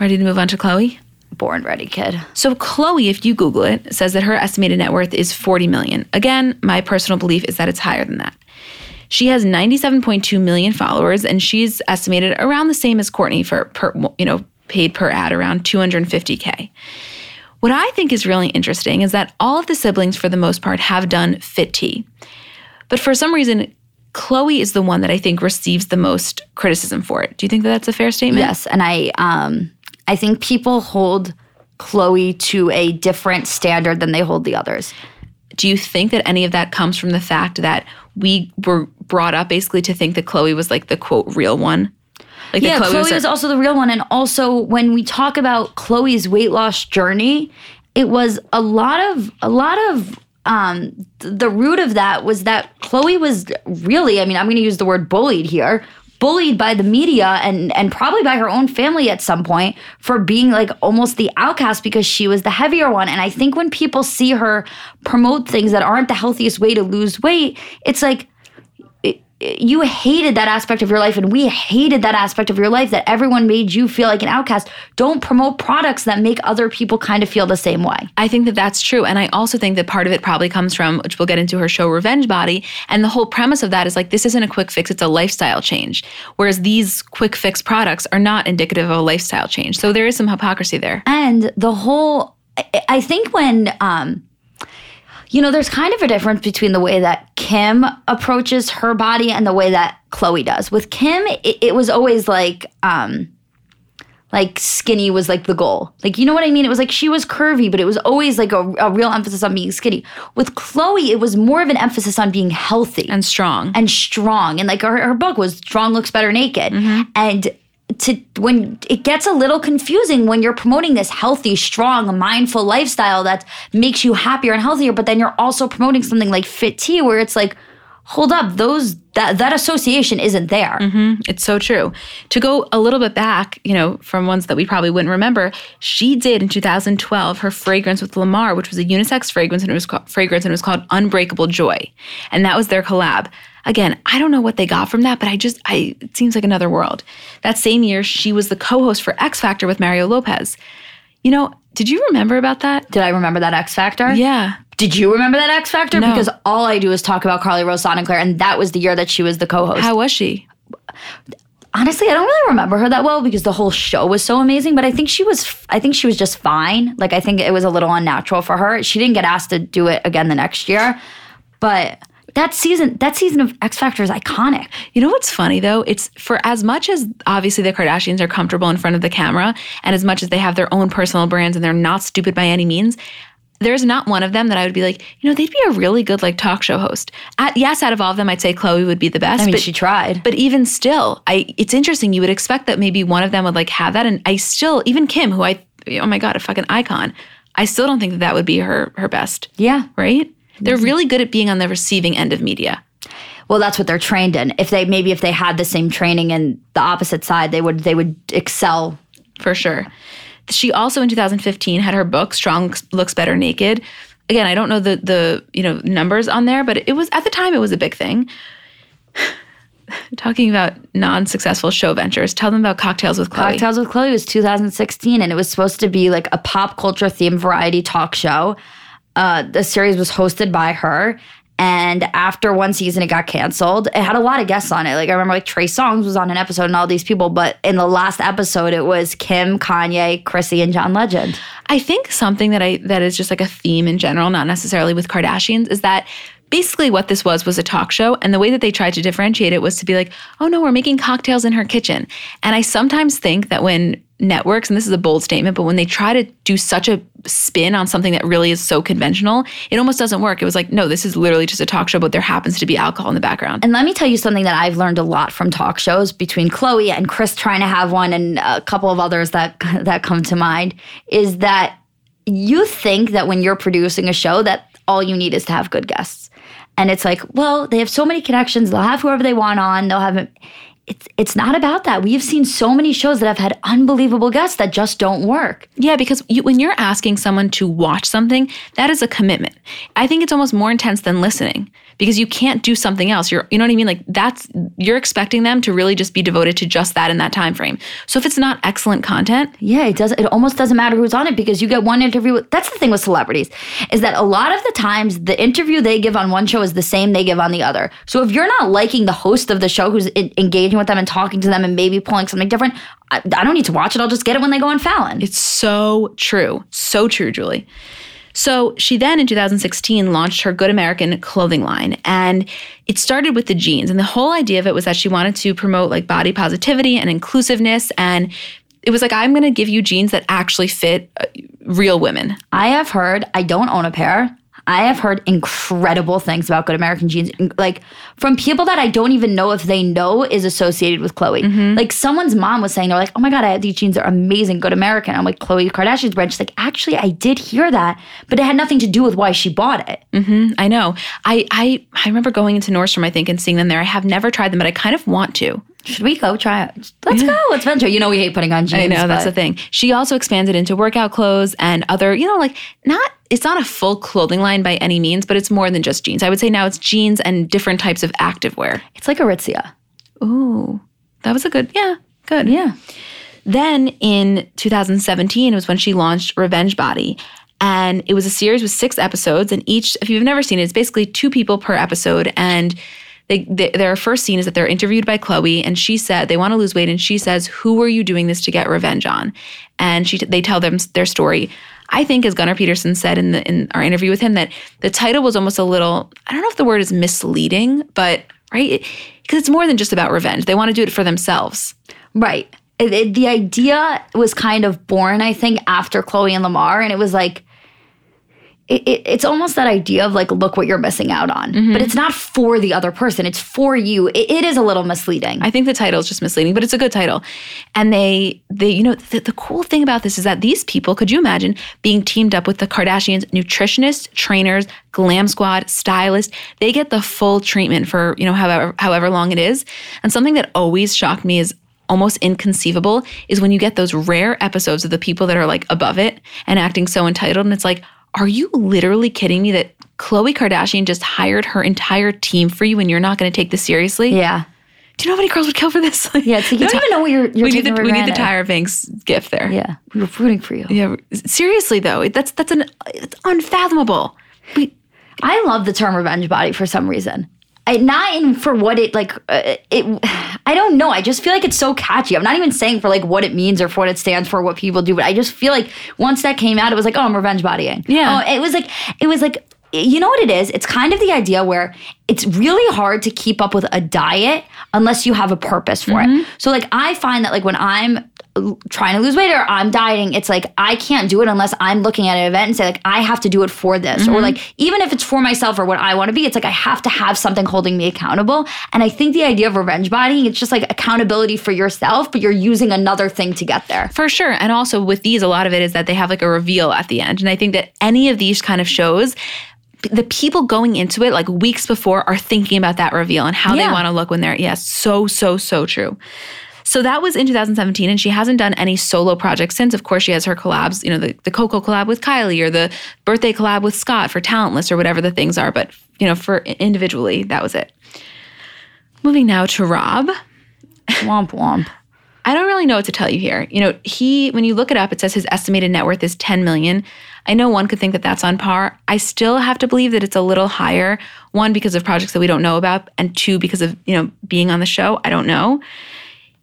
Ready to move on to Khloé? born ready kid. So Khloé, if you Google it, says that her estimated net worth is 40 million. Again, my personal belief is that it's higher than that. She has 97.2 million followers, and she's estimated around the same as Kourtney for per, you know paid per ad around 250k. What I think is really interesting is that all of the siblings, for the most part, have done FitTea, but for some reason, Khloé is the one that I think receives the most criticism for it. Do you think that that's a fair statement? Yes, and I um I think people hold Khloé to a different standard than they hold the others. Do you think that any of that comes from the fact that we were brought up basically to think that Khloé was like the quote real one? Like yeah, that Khloé, was, a- also the real one. And also, when we talk about Khloé's weight loss journey, it was a lot of a lot of um, th- the root of that was that Khloé was really, I mean, I'm going to use the word bullied here, bullied by the media and and probably by her own family at some point for being like almost the outcast because she was the heavier one. And I think when people see her promote things that aren't the healthiest way to lose weight, it's like you hated that aspect of your life and we hated that aspect of your life that everyone made you feel like an outcast don't promote products that make other people kind of feel the same way I think that that's true. And I also think that part of it probably comes from, which we'll get into her show, Revenge Body. And the whole premise of that is like, this isn't a quick fix, it's a lifestyle change. Whereas these quick fix products are not indicative of a lifestyle change. So there is some hypocrisy there. and the whole I- i think when um you know there's kind of a difference between the way that kim approaches her body and the way that khloé does with kim it, it was always like um like skinny was like the goal. Like, you know what I mean? It was like she was curvy, but it was always like a, a real emphasis on being skinny. With Khloé, it was more of an emphasis on being healthy And strong. and strong. And like her, her book was Strong Looks Better Naked. And to when it gets a little confusing when you're promoting this healthy, strong, mindful lifestyle that makes you happier and healthier, but then you're also promoting something like FitTea where it's like, hold up, those that that association isn't there. Mm-hmm. It's so true. To go a little bit back, you know, from ones that we probably wouldn't remember, she did in 2012 her fragrance with Lamar, which was a unisex fragrance and it was called, fragrance and it was called Unbreakable Joy, and that was their collab. Again, I don't know what they got from that, but I just I it seems like another world. That same year, she was the co-host for X Factor with Mario Lopez. You know, did you remember about that? Did I remember that X Factor? Yeah. Did you remember that X Factor? No. Because all I do is talk about Carly Rose Claire, and that was the year that she was the co-host. How was she? Honestly, I don't really remember her that well because the whole show was so amazing. But I think she was, I think she was just fine. Like I think it was a little unnatural for her. She didn't get asked to do it again the next year, but that season, that season of X Factor is iconic. You know what's funny though? It's for as much as obviously the Kardashians are comfortable in front of the camera, and as much as they have their own personal brands and they're not stupid by any means, there's not one of them that I would be like, you know, they'd be a really good like talk show host. At, yes, out of all of them, I'd say Khloé would be the best. I mean, but she tried. but even still, I it's interesting. You would expect that maybe one of them would like have that, and I still even Kim, who I oh my god, a fucking icon. I still don't think that that would be her her best. yeah. Right? They're really good at being on the receiving end of media. Well, that's what they're trained in. If they maybe if they had the same training in the opposite side, they would they would excel. for sure. She also in 2015 had her book Strong Looks Better Naked. Again, I don't know the the you know numbers on there, but it was at the time it was a big thing. Talking about non-successful show ventures, tell them about Cocktails with Khloé. Cocktails with Khloé was 2016, and it was supposed to be like a pop culture themed variety talk show. Uh, the series was hosted by her, and after one season, it got canceled. It had a lot of guests on it. Like I remember, like Trey Songz was on an episode, and all these people. But in the last episode, it was Kim, Kanye, Chrissy, and John Legend. I think something that I that is just like a theme in general, not necessarily with Kardashians, is that basically what this was was a talk show and the way that they tried to differentiate it was to be like, "Oh no, we're making cocktails in her kitchen." And I sometimes think that when networks and this is a bold statement, but when they try to do such a spin on something that really is so conventional, it almost doesn't work. It was like, "No, this is literally just a talk show, but there happens to be alcohol in the background." And let me tell you something that I've learned a lot from talk shows between Khloé and Kris trying to have one and a couple of others that that come to mind is that you think that when you're producing a show that all you need is to have good guests. And it's like, well, they have so many connections, they'll have whoever they want on, they'll have it's it's not about that. We have seen so many shows that have had unbelievable guests that just don't work. Yeah, because you, when you're asking someone to watch something, that is a commitment. I think it's almost more intense than listening because you can't do something else. You're, you know what I mean? Like that's you're expecting them to really just be devoted to just that in that time frame. So if it's not excellent content, Yeah, it does. It almost doesn't matter who's on it because you get one interview. with- That's the thing with celebrities is that a lot of the times the interview they give on one show is the same they give on the other. So if you're not liking the host of the show who's en- engaging with them and talking to them and maybe pulling something different, I, I don't need to watch it. I'll just get it when they go on Fallon. It's so true. So true, Julie. So she then in 2016 launched her Good American clothing line. And it started with the jeans. And the whole idea of it was that she wanted to promote like body positivity and inclusiveness. And it was like, I'm going to give you jeans that actually fit uh, real women. I have heard, I don't own a pair. I have heard incredible things about Good American Jeans, like from people that I don't even know if they know is associated with Khloé. Mm-hmm. Like someone's mom was saying, they're like, oh my God, I have these jeans, they're amazing, Good American. I'm like, Khloé Kardashian's brand. She's like, actually, I did hear that, but it had nothing to do with why she bought it. Mm-hmm. I know. I, I, I remember going into Nordstrom, I think, and seeing them there. I have never tried them, but I kind of want to. Should we go try it? Let's go. Let's venture. You know, we hate putting on jeans. I know that's the thing. She also expanded into workout clothes and other, you know, like not it's not a full clothing line by any means, but it's more than just jeans. I would say now it's jeans and different types of activewear. It's like Aritzia. Ooh, that was a good, yeah, good. Yeah. Then in 2017 was when she launched Revenge Body. And it was a series with six episodes, and each, if you've never seen it, it's basically two people per episode. And they, they, their first scene is that they're interviewed by Khloé, and she said they want to lose weight, and she says, "Who were you doing this to get revenge on?" And she, they tell them their story. I think, as Gunnar Peterson said in the in our interview with him, that the title was almost a little, I don't know if the word is misleading, but right, because it's more than just about revenge. They want to do it for themselves. Right. It- it- the idea was kind of born, I think, after Khloé and Lamar, and it was like, it, it, it's almost that idea of like, look what you're missing out on, mm-hmm. but it's not for the other person; it's for you. It, it is a little misleading. I think the title is just misleading, but it's a good title. And they, they, you know, the, the cool thing about this is that these people, could you imagine being teamed up with the Kardashians, nutritionists, trainers, glam squad, stylist? They get the full treatment for you know however however long it is. And something that always shocked me is almost inconceivable is when you get those rare episodes of the people that are like above it and acting so entitled, and it's like. Are you literally kidding me that Khloé Kardashian just hired her entire team for you and you're not going to take this seriously? yeah, Do you know how many girls would kill for this? yeah. It's like you don't even know what you're. you're we need the we need the granted. Tyra Banks gift there. Yeah, we were rooting for you. Yeah, seriously though, that's that's an it's unfathomable. We, I love the term revenge body for some reason. I, not in for what it like uh, it I don't know. I just feel like it's so catchy. I'm not even saying for like what it means or for what it stands for, what people do, but I just feel like once that came out, it was like, oh, I'm revenge bodying. Yeah. Oh, it was like it was like you know what it is? It's kind of the idea where it's really hard to keep up with a diet unless you have a purpose for it. So like I find that like when I'm trying to lose weight or I'm dieting, it's like I can't do it unless I'm looking at an event and say like I have to do it for this or mm-hmm. like even if it's for myself or what I want to be, it's like I have to have something holding me accountable. And I think the idea of revenge bodying, it's just like accountability for yourself, but you're using another thing to get there. for sure, and also with these, a lot of it is that they have like a reveal at the end, and I think that any of these kind of shows. The people going into it like weeks before are thinking about that reveal and how they want to look when they're yes, so so so true. So that was in 2017, and she hasn't done any solo projects since. Of course, she has her collabs, you know, the, the Koko collab with Kylie or the birthday collab with Scott for Talentless or whatever the things are. But, you know, for individually, that was it. Moving now to Rob. Womp womp. I don't really know what to tell you here. You know, he when you look it up, it says his estimated net worth is 10 million. I know one could think that that's on par. I still have to believe that it's a little higher. One because of projects that we don't know about, and two because of you know being on the show. I don't know.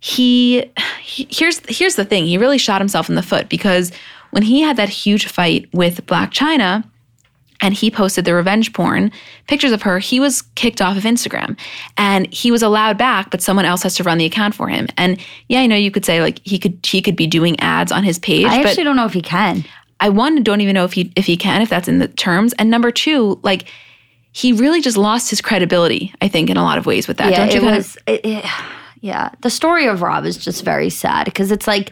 He, he here's here's the thing. He really shot himself in the foot because when he had that huge fight with Blac Chyna, and he posted the revenge porn pictures of her, he was kicked off of Instagram and he was allowed back, but someone else has to run the account for him. And yeah, I know you could say like he could he could be doing ads on his page, I actually don't know if he can. I one don't even know if he if he can if that's in the terms. And number two, like he really just lost his credibility. I think in a lot of ways with that. Yeah, don't you it was. It, it- yeah, the story of Rob is just very sad because it's like,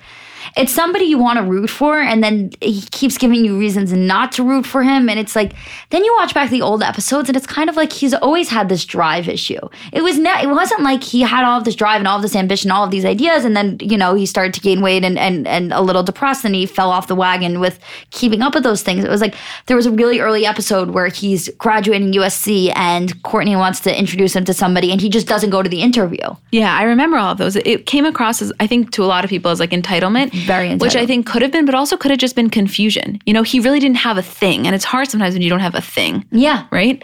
it's somebody you want to root for, and then he keeps giving you reasons not to root for him, and it's like then you watch back the old episodes, and it's kind of like he's always had this drive issue. It was ne- it wasn't like he had all of this drive and all of this ambition, all of these ideas, and then you know he started to gain weight and and and a little depressed, and he fell off the wagon with keeping up with those things. It was like there was a really early episode where he's graduating USC, and Kourtney wants to introduce him to somebody, and he just doesn't go to the interview. Yeah, I remember all of those. It came across as I think to a lot of people as like entitlement, Very which I think could have been, but also could have just been confusion. You know, he really didn't have a thing, and it's hard sometimes when you don't have a thing. Yeah. right?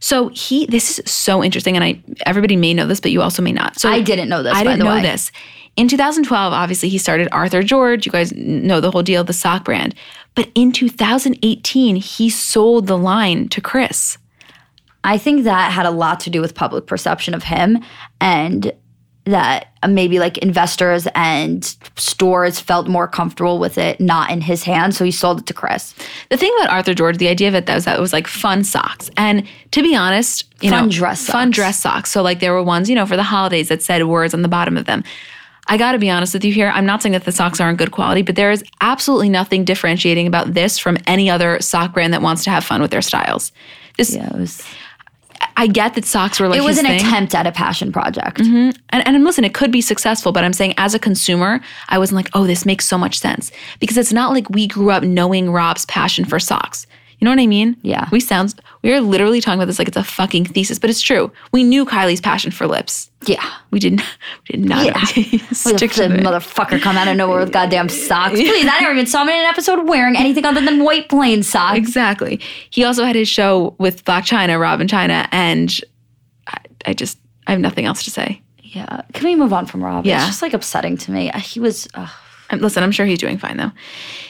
So he, this is so interesting, and I everybody may know this, but you also may not. So I didn't know this, I by didn't the know way. this. In 2012, obviously, he started Arthur George. You guys know the whole deal, the sock brand. But in 2018, he sold the line to Kris. I think that had a lot to do with public perception of him and that maybe like investors and stores felt more comfortable with it not in his hands so he sold it to Kris. The thing about Arthur George, the idea of it that was that it was like fun socks. And to be honest, you Fun know, dress fun dress socks. So like there were ones, you know, for the holidays that said words on the bottom of them. I got to be honest with you here. I'm not saying that the socks aren't good quality, but there is absolutely nothing differentiating about this from any other sock brand that wants to have fun with their styles. This, Yeah, was I get that socks were like it was an thing. attempt at a passion project. Mm-hmm. And, and listen, it could be successful, but I'm saying as a consumer, I wasn't like, oh, this makes so much sense. Because it's not like we grew up knowing Rob's passion for socks. You know what I mean? Yeah. We sound, we are literally talking about this like it's a fucking thesis, but it's true. We knew Kylie's passion for lips. Yeah. We didn't, we did not Yeah. Stick the to it. motherfucker come out of nowhere with goddamn socks. Please, I never even saw him in an episode wearing anything other than white plain socks. Exactly. He also had his show with Blac Chyna, Rob and Chyna, and I, I just, I have nothing else to say. Yeah. Can we move on from Rob? Yeah. It's just like upsetting to me. He was, uh, Listen, I'm sure he's doing fine though.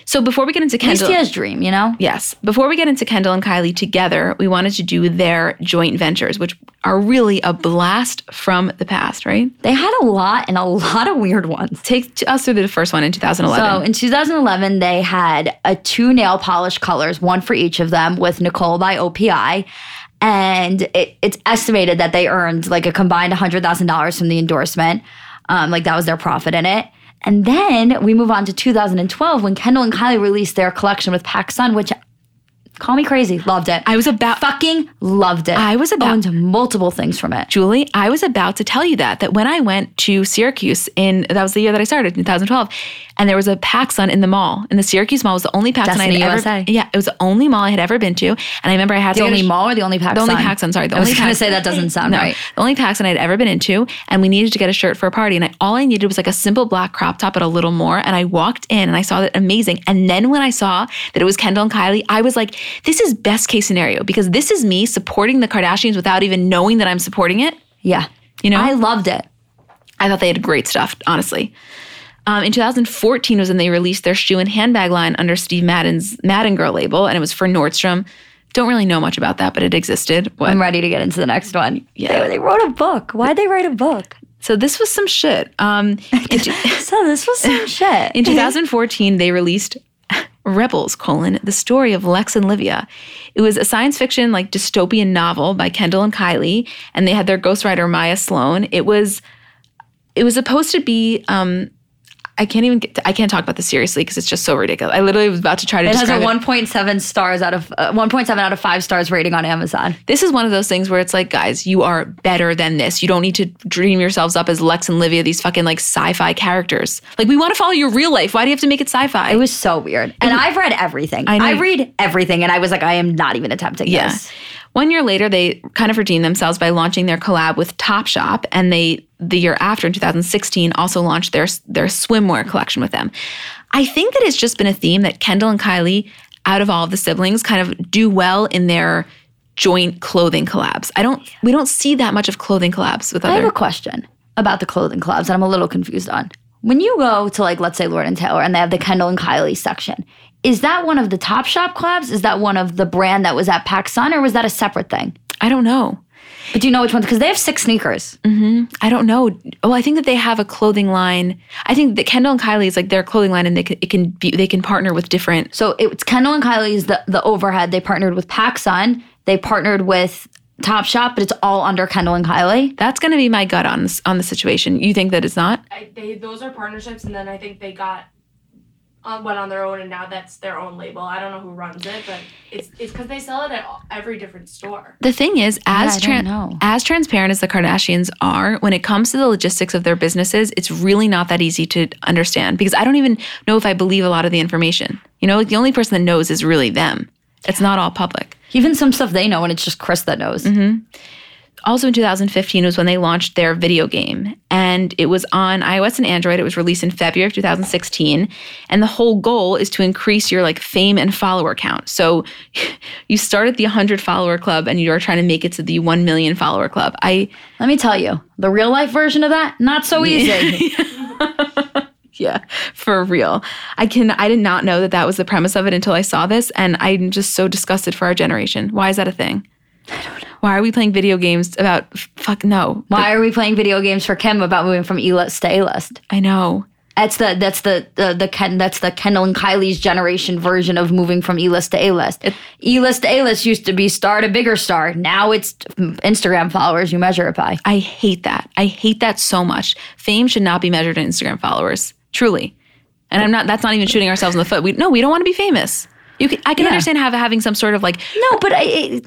So before we get into at least Kendall, he has dream, you know? Yes. Before we get into Kendall and Kylie together, we wanted to do their joint ventures, which are really a blast from the past, right? They had a lot and a lot of weird ones. Take us through the first one in 2011. So in 2011, they had a two nail polish colors, one for each of them, with Nicole by OPI. And it, it's estimated that they earned like a combined $100,000 from the endorsement. Um, like that was their profit in it. And then we move on to 2012 when Kendall and Kylie released their collection with PacSun, which call me crazy, loved it. I was about fucking loved it. I was about- owned multiple things from it. Julie, I was about to tell you that that when I went to Syracuse in that was the year that I started, 2012, and there was a PacSun in the mall. And the Syracuse Mall was the only PacSun I had ever Yeah, it was the only mall I had ever been to. And I remember I had The to only mall or the only PacSun? The only PacSun, sorry. The I was only gonna say that doesn't sound no, right. The only PacSun I'd ever been into, and we needed to get a shirt for a party. And I, all I needed was like a simple black crop top at a little more. And I walked in and I saw that amazing. And then when I saw that it was Kendall and Kylie, I was like, this is best case scenario because this is me supporting the Kardashians without even knowing that I'm supporting it. Yeah. You know? I loved it. I thought they had great stuff, honestly. Um, in 2014 was when they released their shoe and handbag line under Steve Madden's Madden Girl label, and it was for Nordstrom. Don't really know much about that, but it existed. What? I'm ready to get into the next one. Yeah. They, they wrote a book. Why'd they write a book? So this was some shit. Um, in, So this was some shit. in 2014, they released Rebels: colon the story of Lex and Livia. It was a science fiction like dystopian novel by Kendall and Kylie, and they had their ghostwriter Maya Sloan. It was it was supposed to be. Um, I can't even get. I can't talk about this seriously because it's just so ridiculous. I literally was about to try to it has a 1.7 stars out of uh, 1.7 out of 5 stars rating on Amazon. This is one of those things where it's like, guys, you are better than this. You don't need to dream yourselves up as Lex and Livia, these fucking like sci-fi characters. Like, we want to follow your real life. Why do you have to make it sci-fi? It was so weird. And I've read everything. I. I read everything and I was like I am not even attempting Yeah. this. One year later, they kind of redeemed themselves by launching their collab with Topshop, and they the year after in 2016 also launched their their swimwear collection with them. I think that it's just been a theme that Kendall and Kylie, out of all of the siblings, kind of do well in their joint clothing collabs. I don't we don't see that much of clothing collabs with other. I have a question about the clothing collabs that I'm a little confused on. When you go to like let's say Lord and Taylor and they have the Kendall and Kylie section, is that one of the Top Shop collabs? Is that one of the brand that was at PacSun or was that a separate thing? I don't know. But do you know which one? Because they have six sneakers. Mm-hmm. I don't know. Oh, I think that they have a clothing line. I think that Kendall and Kylie is like their clothing line, and they can, it can be they can partner with different. So it's Kendall and Kylie's the, the overhead. They partnered with PacSun. They partnered with Top Shop, but it's all under Kendall and Kylie. That's going to be my gut on this on the situation. You think that it's not? I, they those are partnerships, and then I think they got um, went on their own, and now that's their own label. I don't know who runs it, but it's it's because they sell it at every different store. The thing is, as I don't tran- as transparent as the Kardashians are, when it comes to the logistics of their businesses, it's really not that easy to understand because I don't even know if I believe a lot of the information. You know, like the only person that knows is really them. It's not all public. Even some stuff they know, and it's just Kris that knows. Also in 2015 was when they launched their video game, and it was on iOS and Android. It was released in February of 2016, and the whole goal is to increase your like fame and follower count. So you start at the 100 follower club, and you are trying to make it to the 1 million follower club. I Let me tell you, the real life version of that, not so easy. Yeah, for real. I can I did not know that that was the premise of it until I saw this and I'm just so disgusted for our generation. Why is that a thing? I don't know. Why are we playing video games about fuck no. Why are we playing video games for Kim about moving from E list to A list? I know. That's the that's the the, the Ken that's the Kendall and Kylie's generation version of moving from E list to A list. E list to A list used to be star to bigger star. Now it's Instagram followers you measure it by. I hate that. I hate that so much. Fame should not be measured in Instagram followers. Truly. And I'm not that's not even shooting ourselves in the foot. We no, we don't want to be famous. You can, I can Yeah. understand have, having some sort of like No, but I, it,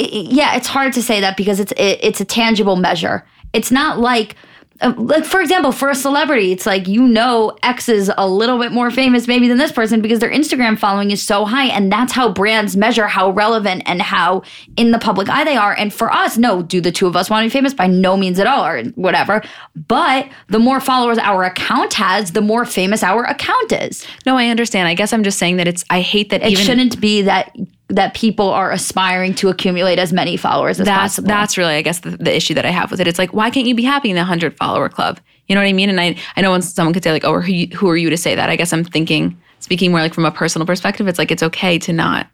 it, yeah, it's hard to say that because it's it, it's a tangible measure. It's not like uh, like for example, for a celebrity, it's like you know X is a little bit more famous maybe than this person because their Instagram following is so high, and that's how brands measure how relevant and how in the public eye they are. And for us, no, do the two of us want to be famous? By no means at all, or whatever. But the more followers our account has, the more famous our account is. no, I understand. I guess I'm just saying that it's I hate that It even shouldn't be that that people are aspiring to accumulate as many followers as that's possible. that's really i guess the, the issue that i have with it. It's like why can't you be happy in the 100 follower club? You know what i mean? And i i know when someone could say like oh who, who are you to say that? I guess i'm thinking speaking more like from a personal perspective it's like it's okay to not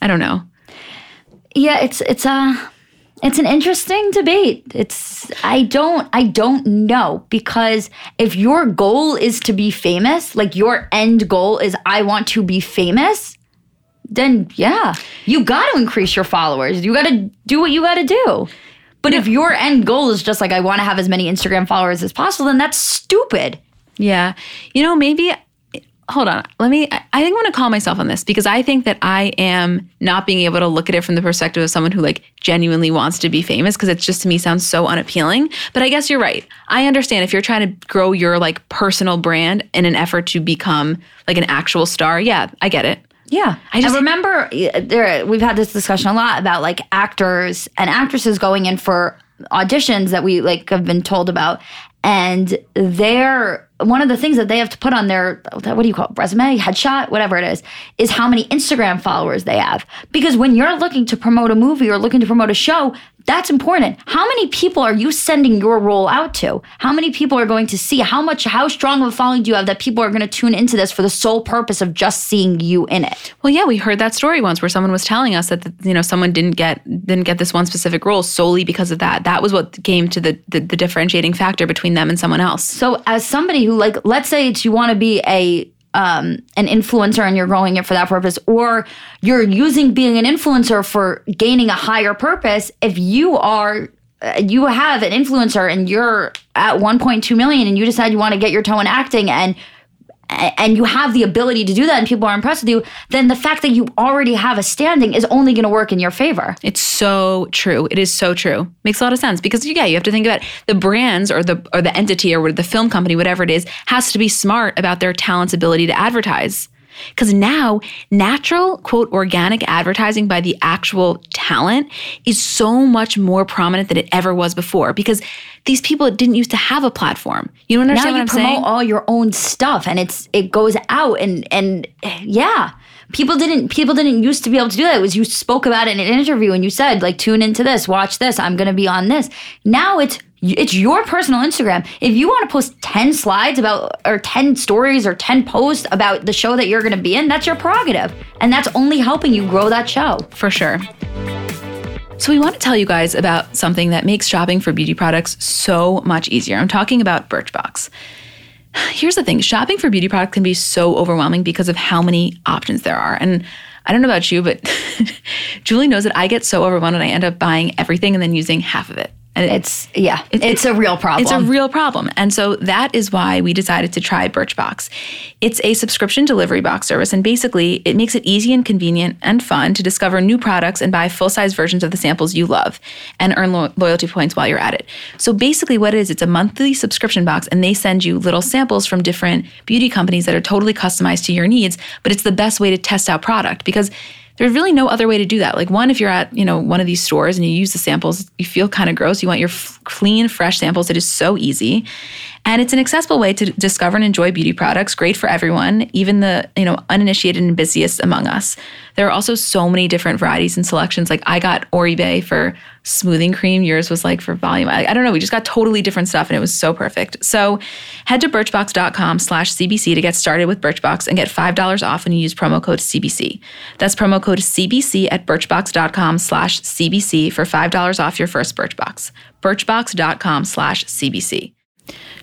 i don't know. Yeah, it's it's a it's an interesting debate. It's I don't I don't know because if your goal is to be famous, like your end goal is I want to be famous, then yeah, you got to increase your followers. You got to do what you got to do. But if your end goal is just like I want to have as many Instagram followers as possible, then that's stupid. Yeah. You know, maybe hold on. Let me I I think I want to call myself on this because I think that I am not being able to look at it from the perspective of someone who like genuinely wants to be famous because it just to me sounds so unappealing. But I guess you're right. I understand if you're trying to grow your like personal brand in an effort to become like an actual star. Yeah, I get it. Yeah, I just- I remember there. We've had this discussion a lot about like actors and actresses going in for auditions that we like have been told about, and they're one of the things that they have to put on their what do you call it resume headshot whatever it is is how many Instagram followers they have because when you're looking to promote a movie or looking to promote a show that's important how many people are you sending your role out to how many people are going to see how much how strong of a following do you have that people are going to tune into this for the sole purpose of just seeing you in it Well, yeah, we heard that story once where someone was telling us that you know someone didn't get didn't get this one specific role solely because of that. That was what came to the the, the differentiating factor between them and someone else. So as somebody who like let's say it's you want to be a um an influencer and you're growing it for that purpose or you're using being an influencer for gaining a higher purpose if you are uh, you have an influencer and you're at 1.2 million and you decide you want to get your toe in acting and and you have the ability to do that and people are impressed with you then the fact that you already have a standing is only going to work in your favor It's so true. It is so true. Makes a lot of sense because yeah, you have to think about the brands or the or the entity or the film company, whatever it is, has to be smart about their talent's ability to advertise. Because now, natural, quote, organic advertising by the actual talent is so much more prominent than it ever was before because these people didn't used to have a platform. You don't now understand you what I'm promote saying? all your own stuff and it's it goes out and and yeah people didn't people didn't used to be able to do that it was you spoke about it in an interview and you said like tune into this watch this i'm going to be on this now it's it's your personal instagram if you want to post 10 slides about or 10 stories or 10 posts about the show that you're going to be in that's your prerogative and that's only helping you grow that show For sure. So, we want to tell you guys about something that makes shopping for beauty products so much easier. I'm talking about Birchbox. Here's the thing shopping for beauty products can be so overwhelming because of how many options there are. And I don't know about you, but Julie knows that I get so overwhelmed and I end up buying everything and then using half of it. And It's yeah, it's, a real problem. it's a real problem. And so that is why we decided to try Birchbox. It's a subscription delivery box service. And basically, it makes it easy and convenient and fun to discover new products and buy full size versions of the samples you love and earn lo- loyalty points while you're at it. So basically, what it is, it's a monthly subscription box, and they send you little samples from different beauty companies that are totally customized to your needs. But it's the best way to test out product because there's really no other way to do that. Like one, if you're at you know one of these stores and you use the samples, you feel kind of gross. You want your f- clean, fresh samples. It is so easy, and it's an accessible way to discover and enjoy beauty products. Great for everyone, even the you know uninitiated and busiest among us. There are also so many different varieties and selections. Like I got Oribe for smoothing cream. Yours was like for volume. I, I don't know. We just got totally different stuff, and it was so perfect. So head to birchbox.com/cbc to get started with Birchbox and get five dollars off when you use promo code CBC. That's promo code CBC at birchbox.com/cbc for five dollars off your first Birchbox. Birchbox.com/cbc.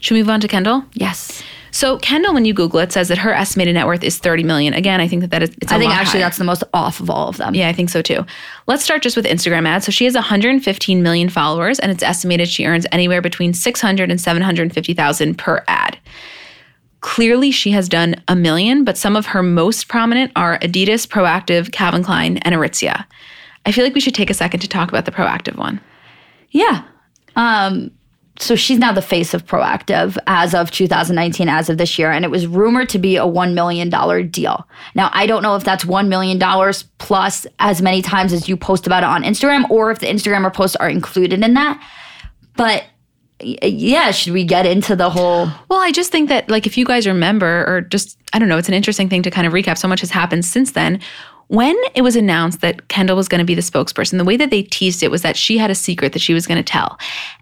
Should we move on to Kendall? yes. So Kendall, when you Google it, says that her estimated net worth is 30 million. Again, I think that that is it's a I think actually higher. that's the most off of all of them. Yeah, I think so too. Let's start just with Instagram ads. So she has 115 million followers, and it's estimated she earns anywhere between 600 and 750,000 per ad. Clearly, she has done a million, but some of her most prominent are Adidas, Proactiv, Calvin Klein, and Aritzia. I feel like we should take a second to talk about the Proactiv one. Yeah. Um, so she's now the face of Proactiv as of 2019, as of this year, and it was rumored to be a $1 million deal. Now, I don't know if that's $1 million plus as many times as you post about it on Instagram or if the Instagrammer posts are included in that. But yeah, should we get into the whole. Well, I just think that, like, if you guys remember, or just, I don't know, it's an interesting thing to kind of recap. So much has happened since then. When it was announced that Kendall was going to be the spokesperson, the way that they teased it was that she had a secret that she was going to tell.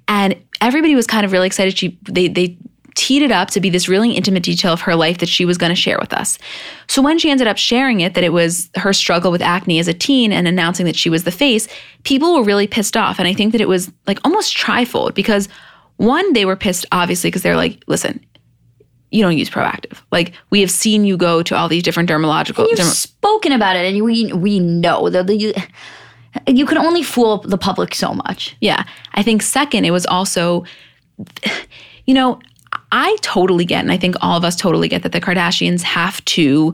And everybody was kind of really excited. She, they, they, teed it up to be this really intimate detail of her life that she was going to share with us. So when she ended up sharing it that it was her struggle with acne as a teen and announcing that she was the face, people were really pissed off and I think that it was like almost trifold because one they were pissed obviously because they're like, listen, you don't use proactiv. Like we have seen you go to all these different dermatological You've derma- spoken about it, and we, we know that the, you, you can only fool the public so much. Yeah. I think second, it was also, you know, I totally get, and I think all of us totally get that the Kardashians have to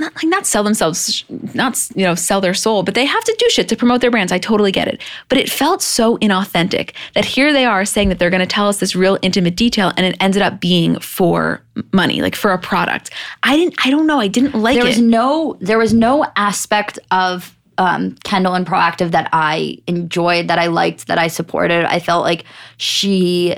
not like not sell themselves, not you know sell their soul, but they have to do shit to promote their brands. I totally get it, but it felt so inauthentic that here they are saying that they're going to tell us this real intimate detail, and it ended up being for money, like for a product. I didn't, I don't know, I didn't like there it. was no there was no aspect of um, Kendall and Proactiv that I enjoyed, that I liked, that I supported. I felt like she,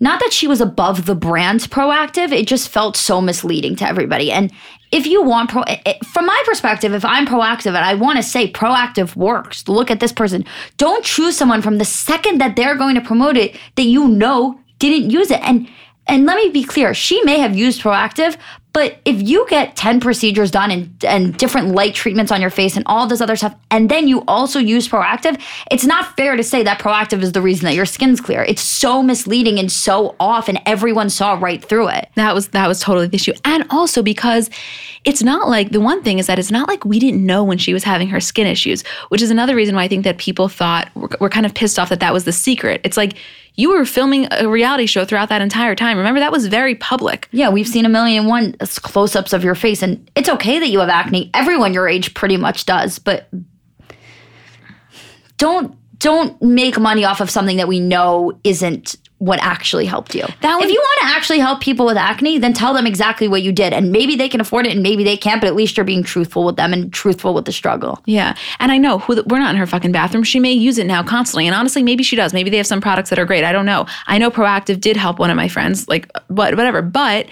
not that she was above the brand Proactiv, it just felt so misleading to everybody. And if you want pro, it, from my perspective, if I'm proactiv and I want to say proactiv works, look at this person. Don't choose someone from the second that they're going to promote it that you know didn't use it. And and let me be clear, she may have used proactiv, but if you get 10 procedures done and, and different light treatments on your face and all this other stuff, and then you also use proactiv, it's not fair to say that proactiv is the reason that your skin's clear. It's so misleading and so off, and everyone saw right through it. That was that was totally the issue. And also because it's not like the one thing is that it's not like we didn't know when she was having her skin issues, which is another reason why I think that people thought we're, we're kind of pissed off that that was the secret. It's like you were filming a reality show throughout that entire time. Remember that was very public. Yeah, we've seen a million and one close ups of your face, and it's okay that you have acne. Everyone your age pretty much does, but don't don't make money off of something that we know isn't what actually helped you. That would- if you want to actually help people with acne, then tell them exactly what you did. And maybe they can afford it and maybe they can't, but at least you're being truthful with them and truthful with the struggle. Yeah. And I know who the, we're not in her fucking bathroom. She may use it now constantly. And honestly, maybe she does. Maybe they have some products that are great. I don't know. I know Proactiv did help one of my friends, like, uh, but whatever. But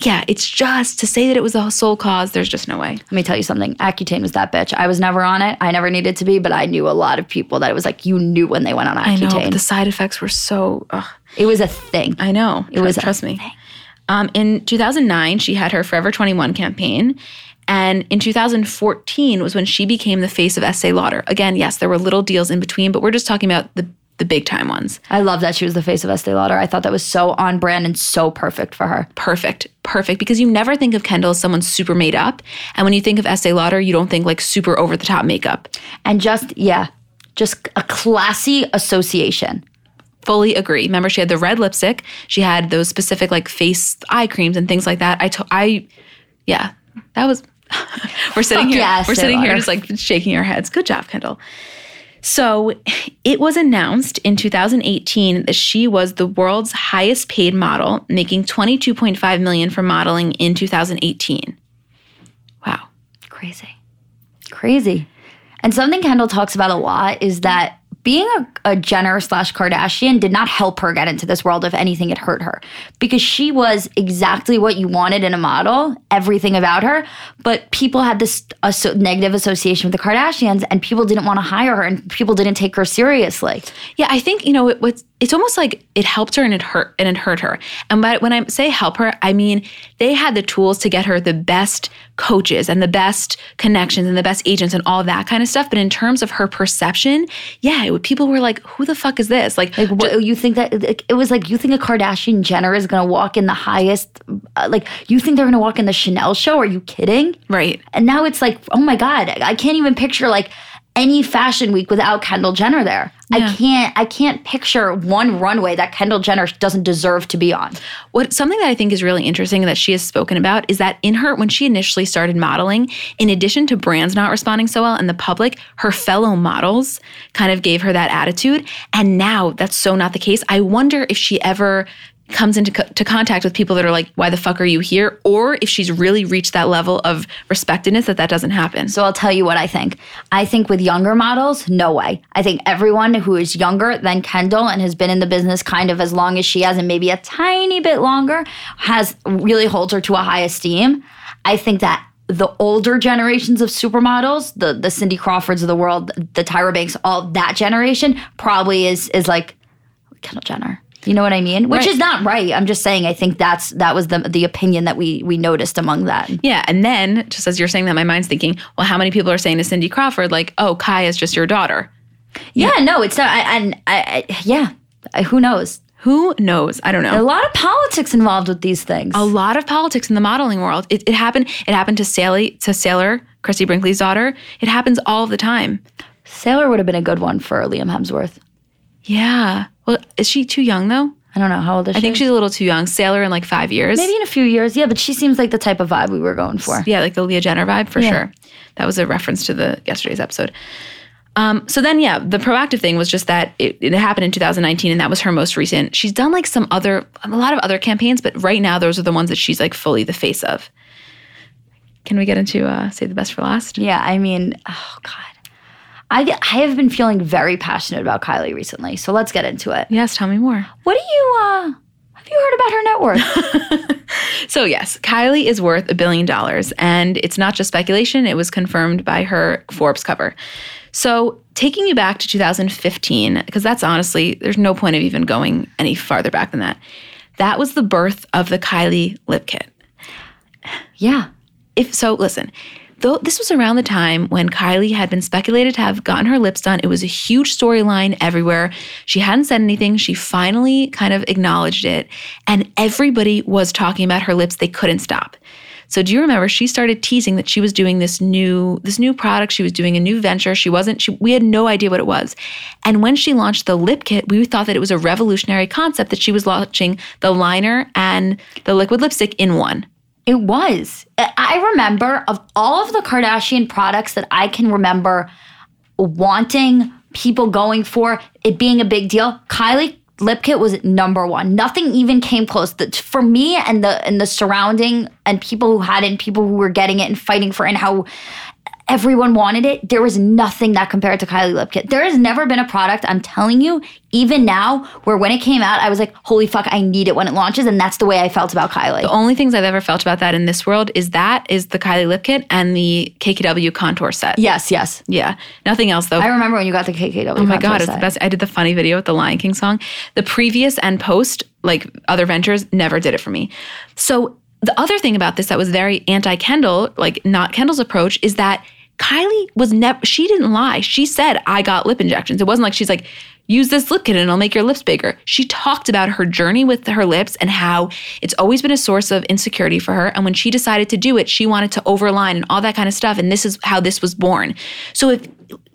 yeah, it's just to say that it was a sole cause, there's just no way. Let me tell you something. Accutane was that bitch. I was never on it. I never needed to be, but I knew a lot of people that it was like you knew when they went on Accutane. I know, but the side effects were so. Ugh. It was a thing. I know. It was a trust me. Um, in 2009, she had her Forever 21 campaign. And in 2014 was when she became the face of Estee Lauder. Again, yes, there were little deals in between, but we're just talking about the, the big time ones. I love that she was the face of Estee Lauder. I thought that was so on brand and so perfect for her. Perfect, perfect. Because you never think of Kendall as someone super made up. And when you think of Estee Lauder, you don't think like super over the top makeup. And just, yeah, just a classy association. Fully agree. Remember, she had the red lipstick. She had those specific like face eye creams and things like that. I, to- I, yeah, that was. we're sitting here. yeah, we're sitting here just like shaking our heads. Good job, Kendall. So it was announced in 2018 that she was the world's highest paid model, making 22.5 million for modeling in 2018. Wow. Crazy. Crazy. And something Kendall talks about a lot is that being a, a Jenner slash Kardashian did not help her get into this world. If anything, it hurt her because she was exactly what you wanted in a model, everything about her. But people had this asso- negative association with the Kardashians, and people didn't want to hire her, and people didn't take her seriously. Yeah, I think you know it, what's it's almost like it helped her and it hurt and it hurt her. And by, when I say help her, I mean they had the tools to get her the best coaches and the best connections and the best agents and all that kind of stuff. But in terms of her perception, yeah, it, people were like, "Who the fuck is this?" Like, Like, what, you think that it was like you think a Kardashian Jenner is gonna walk in the highest, uh, like you think they're gonna walk in the Chanel show? Are you kidding? right? And now it's like, oh my God, I can't even picture like any fashion week without Kendall Jenner there. Yeah. I can't I can't picture one runway that Kendall Jenner doesn't deserve to be on. What something that I think is really interesting that she has spoken about is that in her when she initially started modeling, in addition to brands not responding so well and the public, her fellow models kind of gave her that attitude. And now that's so not the case. I wonder if she ever comes into co- to contact with people that are like, "Why the fuck are you here?" Or if she's really reached that level of respectedness that that doesn't happen. So I'll tell you what I think. I think with younger models, no way. I think everyone who is younger than Kendall and has been in the business kind of as long as she has and maybe a tiny bit longer has really holds her to a high esteem. I think that the older generations of supermodels, the the Cindy Crawfords of the world, the Tyra Banks, all that generation probably is is like Kendall Jenner. You know what I mean? Which Right. is not right. I'm just saying I think that's that was the the opinion that we we noticed among that. Yeah, and then just as you're saying that, my mind's thinking, well, how many people are saying to Cindy Crawford like, "Oh, Kai is just your daughter"? Yeah, no, it's not. I, and I, I, yeah, I, who knows? Who knows? I don't know. A lot of politics involved with these things. a lot of politics in the modeling world. It, it happened. It happened to Sally, to Sailor, Christie Brinkley's daughter. It happens all the time. Sailor would have been a good one for Liam Hemsworth. Yeah. Well, is she too young though? I don't know how old is she. I think she's a little too young. Sailor in like five years. maybe in a few years. Yeah, but she seems like the type of vibe we were going for. Yeah, like the Leah Jenner vibe for Yeah. sure. That was a reference to the yesterday's episode. Um, so then, yeah, the Proactiv thing was just that it, it happened in 2019, and that was her most recent. She's done like some other, a lot of other campaigns, but right now those are the ones that she's like fully the face of. Can we get into uh, save the best for last? Yeah, I mean, oh god, I I have been feeling very passionate about Kylie recently. So let's get into it. Yes, tell me more. What do you uh? Have you heard about her net worth? So, yes, Kylie is worth a billion dollars. And it's not just speculation, it was confirmed by her Forbes cover. So, taking you back to 2015, because that's honestly, there's no point of even going any farther back than that. That was the birth of the Kylie lip kit. yeah, If so, listen. Though this was around the time when Kylie had been speculated to have gotten her lips done, it was a huge storyline everywhere. She hadn't said anything. She finally kind of acknowledged it, and everybody was talking about her lips. They couldn't stop. So do you remember she started teasing that she was doing this new this new product, she was doing a new venture. She wasn't she, we had no idea what it was. And when she launched the lip kit, we thought that it was a revolutionary concept that she was launching the liner and the liquid lipstick in one. It was. I remember of all of the Kardashian products that I can remember wanting people going for it being a big deal. Kylie lip kit was number one. Nothing even came close. The, for me and the and the surrounding and people who had it, and people who were getting it and fighting for it, and how everyone wanted it. There was nothing that compared to Kylie lip kit. There has never been a product. I'm telling you, even now, where when it came out, I was like, "Holy fuck, I need it when it launches," and that's the way I felt about Kylie. The only things I've ever felt about that in this world is that is the Kylie lip kit and the KKW contour set. Yes, yes. Yeah. Nothing else though. I remember when you got the KKW. oh my god, it's the best. I did the funny video with the Lion King song. The previous and post, like other ventures, never did it for me. So the other thing about this that was very anti-Kendall, like not Kendall's approach, is that Kylie was never she didn't lie. She said, I got lip injections. It wasn't like she's like, use this lip kit and it'll make your lips bigger. She talked about her journey with her lips and how it's always been a source of insecurity for her. And when she decided to do it, she wanted to overline and all that kind of stuff. And this is how this was born. So if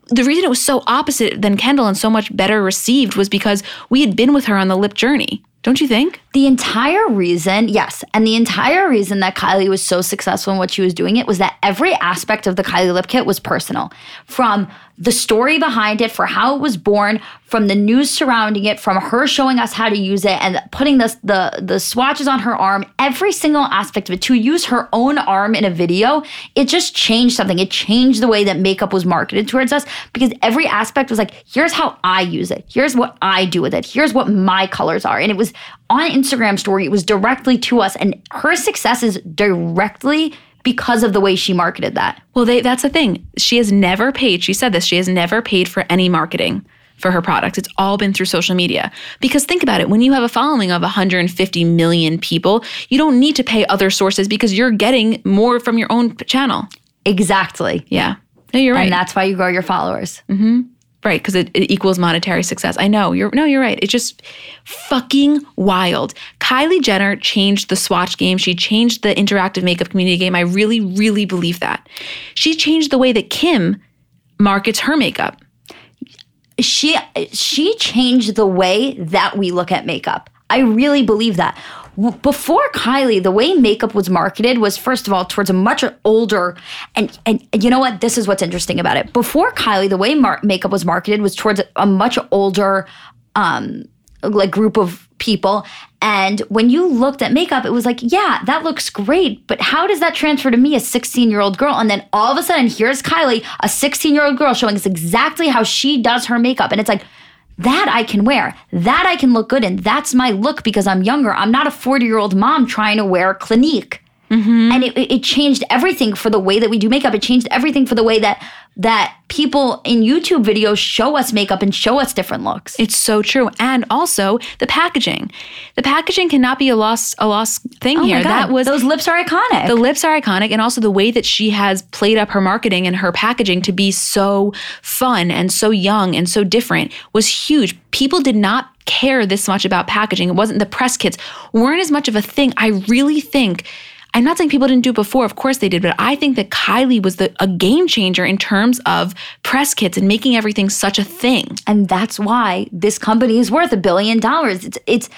the reason it was so opposite than Kendall and so much better received was because we had been with her on the lip journey. Don't you think? The entire reason, yes, and the entire reason that Kylie was so successful in what she was doing it was that every aspect of the Kylie lip kit was personal. From the story behind it, for how it was born, from the news surrounding it, from her showing us how to use it and putting the the, the swatches on her arm, every single aspect of it, to use her own arm in a video, it just changed something. It changed the way that makeup was marketed towards us because every aspect was like, here's how I use it. Here's what I do with it. Here's what my colors are. And it was on Instagram story, it was directly to us. And her success is directly because of the way she marketed that. Well, they, that's the thing. She has never paid, she said this, she has never paid for any marketing for her products. It's all been through social media. Because think about it, when you have a following of 150 million people, you don't need to pay other sources because you're getting more from your own channel. Exactly. Yeah. No, you're right. And that's why you grow your followers. Mm-hmm. Right, because it, it equals monetary success. I know. You're no, you're right. It's just fucking wild. Kylie Jenner changed the swatch game. She changed the interactive makeup community game. I really, really believe that. She changed the way that Kim markets her makeup. she she changed the way that we look at makeup. I really believe that. Before Kylie, the way makeup was marketed was first of all towards a much older and and you know what? This is what's interesting about it. Before Kylie, the way mar- makeup was marketed was towards a much older um like group of people and when you looked at makeup it was like yeah that looks great but how does that transfer to me a 16 year old girl and then all of a sudden here's kylie a 16 year old girl showing us exactly how she does her makeup and it's like that I can wear, that I can look good in. That's my look because I'm younger. I'm not a 40 year old mom trying to wear Clinique. Mm-hmm. And it, it changed everything for the way that we do makeup. It changed everything for the way that that people in YouTube videos show us makeup and show us different looks. It's so true. And also the packaging. The packaging cannot be a lost a lost thing Oh here. That was those lips are iconic. The lips are iconic, and also the way that she has played up her marketing and her packaging to be so fun and so young and so different was huge. People did not care this much about packaging. It wasn't the press kits weren't as much of a thing. I really think. I'm not saying people didn't do it before. Of course they did, but I think that Kylie was the a game changer in terms of press kits and making everything such a thing. and that's why this company is worth a billion dollars. It's it's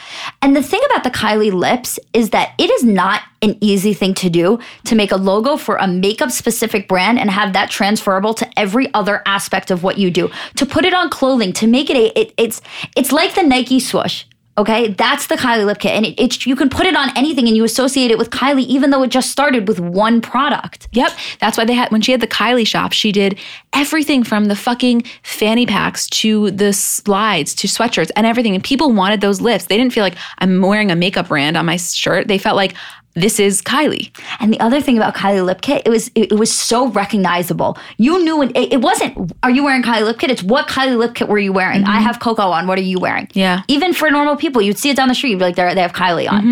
and the thing about the Kylie lips is that it is not an easy thing to do to make a logo for a makeup specific brand and have that transferable to every other aspect of what you do. To put it on clothing, to make it a it, it's it's like the Nike swoosh. Okay, that's the Kylie lip kit, and it, you can put it on anything, and you associate it with Kylie, even though it just started with one product. Yep. That's why they had, when she had the Kylie shop, she did everything from the fucking fanny packs to the slides to sweatshirts and everything. And people wanted those lifts. They didn't feel like I'm wearing a makeup brand on my shirt. They felt like this is Kylie. And the other thing about Kylie Lip Kit, it was it, it was so recognizable. You knew it, it. wasn't. Are you wearing Kylie Lip Kit? It's what Kylie Lip Kit were you wearing? I have Koko on. What are you wearing? Yeah. Even for normal people, you'd see it down the street. You'd be like, they they have Kylie on.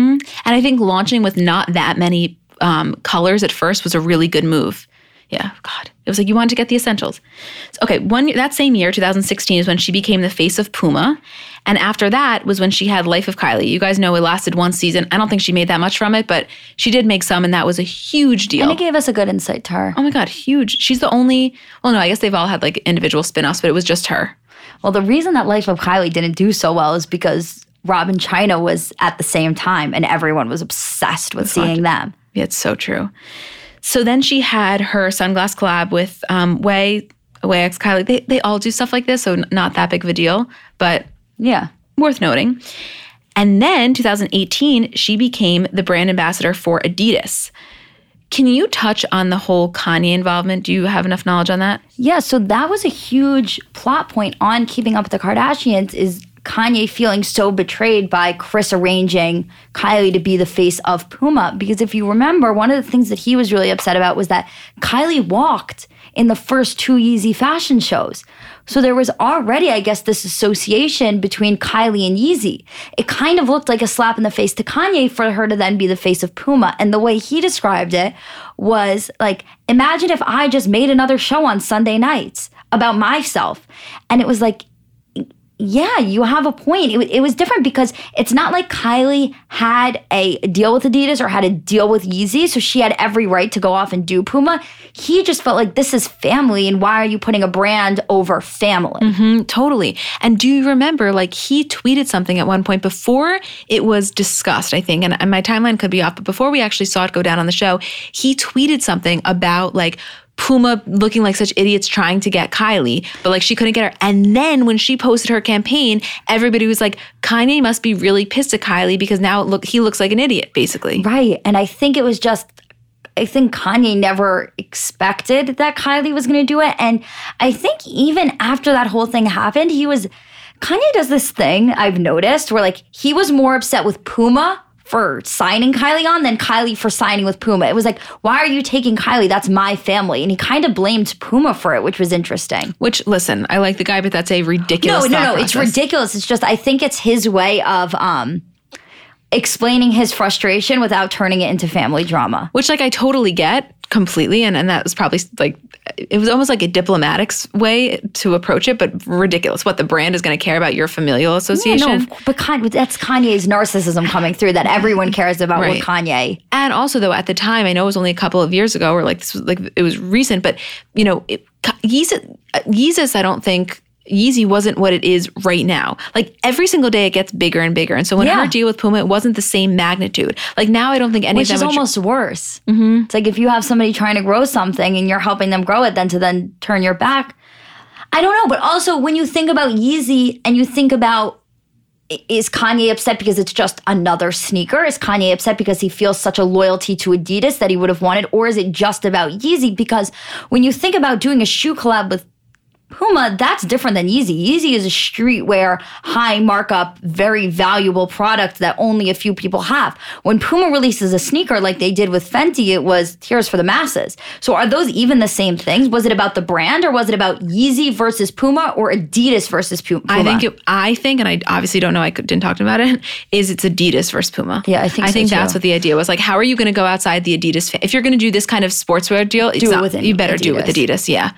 And I think launching with not that many um, colors at first was a really good move. Yeah, God. It was like you wanted to get the essentials. So, okay, one that same year, 2016, is when she became the face of Puma. And after that was when she had Life of Kylie. You guys know it lasted one season. I don't think she made that much from it, but she did make some, and that was a huge deal. And it gave us a good insight to her. oh my God, huge. She's the only, well, no, I guess they've all had like individual spin offs, but it was just her. Well, the reason that Life of Kylie didn't do so well is because Rob & Chyna was at the same time, and everyone was obsessed with seeing them. Yeah, it's so true. So then she had her sunglass collab with um, Quay, Quay X Kylie. They, they all do stuff like this, so not that big of a deal, but Yeah. worth noting. And then 2018, she became the brand ambassador for Adidas. Can you touch on the whole Kanye involvement? Do you have enough knowledge on that? Yeah, so that was a huge plot point on Keeping Up with the Kardashians is Kanye feeling so betrayed by Kris arranging Kylie to be the face of Puma. Because if you remember, one of the things that he was really upset about was that Kylie walked in the first two Yeezy fashion shows. So there was already, I guess, this association between Kylie and Yeezy. It kind of looked like a slap in the face to Kanye for her to then be the face of Puma. And the way he described it was like, imagine if I just made another show on Sunday nights about myself. And it was like, yeah, you have a point. It, it was different because it's not like Kylie had a deal with Adidas or had a deal with Yeezy, so she had every right to go off and do Puma. He just felt like this is family, and why are you putting a brand over family? Mm, totally. And do you remember, like, he tweeted something at one point before it was discussed, I think, and, and my timeline could be off, but before we actually saw it go down on the show, he tweeted something about, like, Puma looking like such idiots trying to get Kylie, but like she couldn't get her. And then when she posted her campaign, everybody was like, Kanye must be really pissed at Kylie because now look he looks like an idiot, basically. Right. And I think it was just, I think Kanye never expected that Kylie was to do it. And I think even after that whole thing happened, he was, Kanye does this thing I've noticed where like he was more upset with Puma for signing Kylie on than Kylie for signing with Puma. It was like, why are you taking Kylie? That's my family. And he kind of blamed Puma for it, which was interesting. Which listen, I like the guy, but that's a ridiculous. No, no, no. It's ridiculous. It's just I think it's his way of um explaining his frustration without turning it into family drama. which like I totally get completely, and and that was probably like it was almost like a diplomatic s- way to approach it, but ridiculous. What the brand is going to care about your familial association? No, but Kanye, that's Kanye's narcissism coming through that everyone cares about Right. with Kanye. And also, though, at the time, I know it was only a couple of years ago, or like this was like it was recent, but you know, it, Yeezus, uh, Yeezus, I don't think. Yeezy wasn't what it is right now. Like every single day, it gets bigger and bigger. And so when Yeah. her deal with Puma, it wasn't the same magnitude. Like now, I don't think any Which of is them. tr- almost worse. Mm-hmm. It's like if you have somebody trying to grow something and you're helping them grow it, then to then turn your back. I don't know, but also when you think about Yeezy and you think about is Kanye upset because it's just another sneaker? Is Kanye upset because he feels such a loyalty to Adidas that he would have wanted? Or is it just about Yeezy? Because when you think about doing a shoe collab with Puma, that's different than Yeezy. Yeezy is a streetwear, high markup, very valuable product that only a few people have. When Puma releases a sneaker like they did with Fenty, it was here's for the masses. So are those even the same things? Was it about the brand or was it about Yeezy versus Puma or Adidas versus Puma? I think it, I think, and I obviously don't know. I didn't talk about it. Is it's Adidas versus Puma? Yeah, I think I so, think that's what the idea was. Like, how are you going to go outside the Adidas? Fa- if you're going to do this kind of sportswear deal, it's Do it not- with you better do it with Adidas. Adidas. Yeah,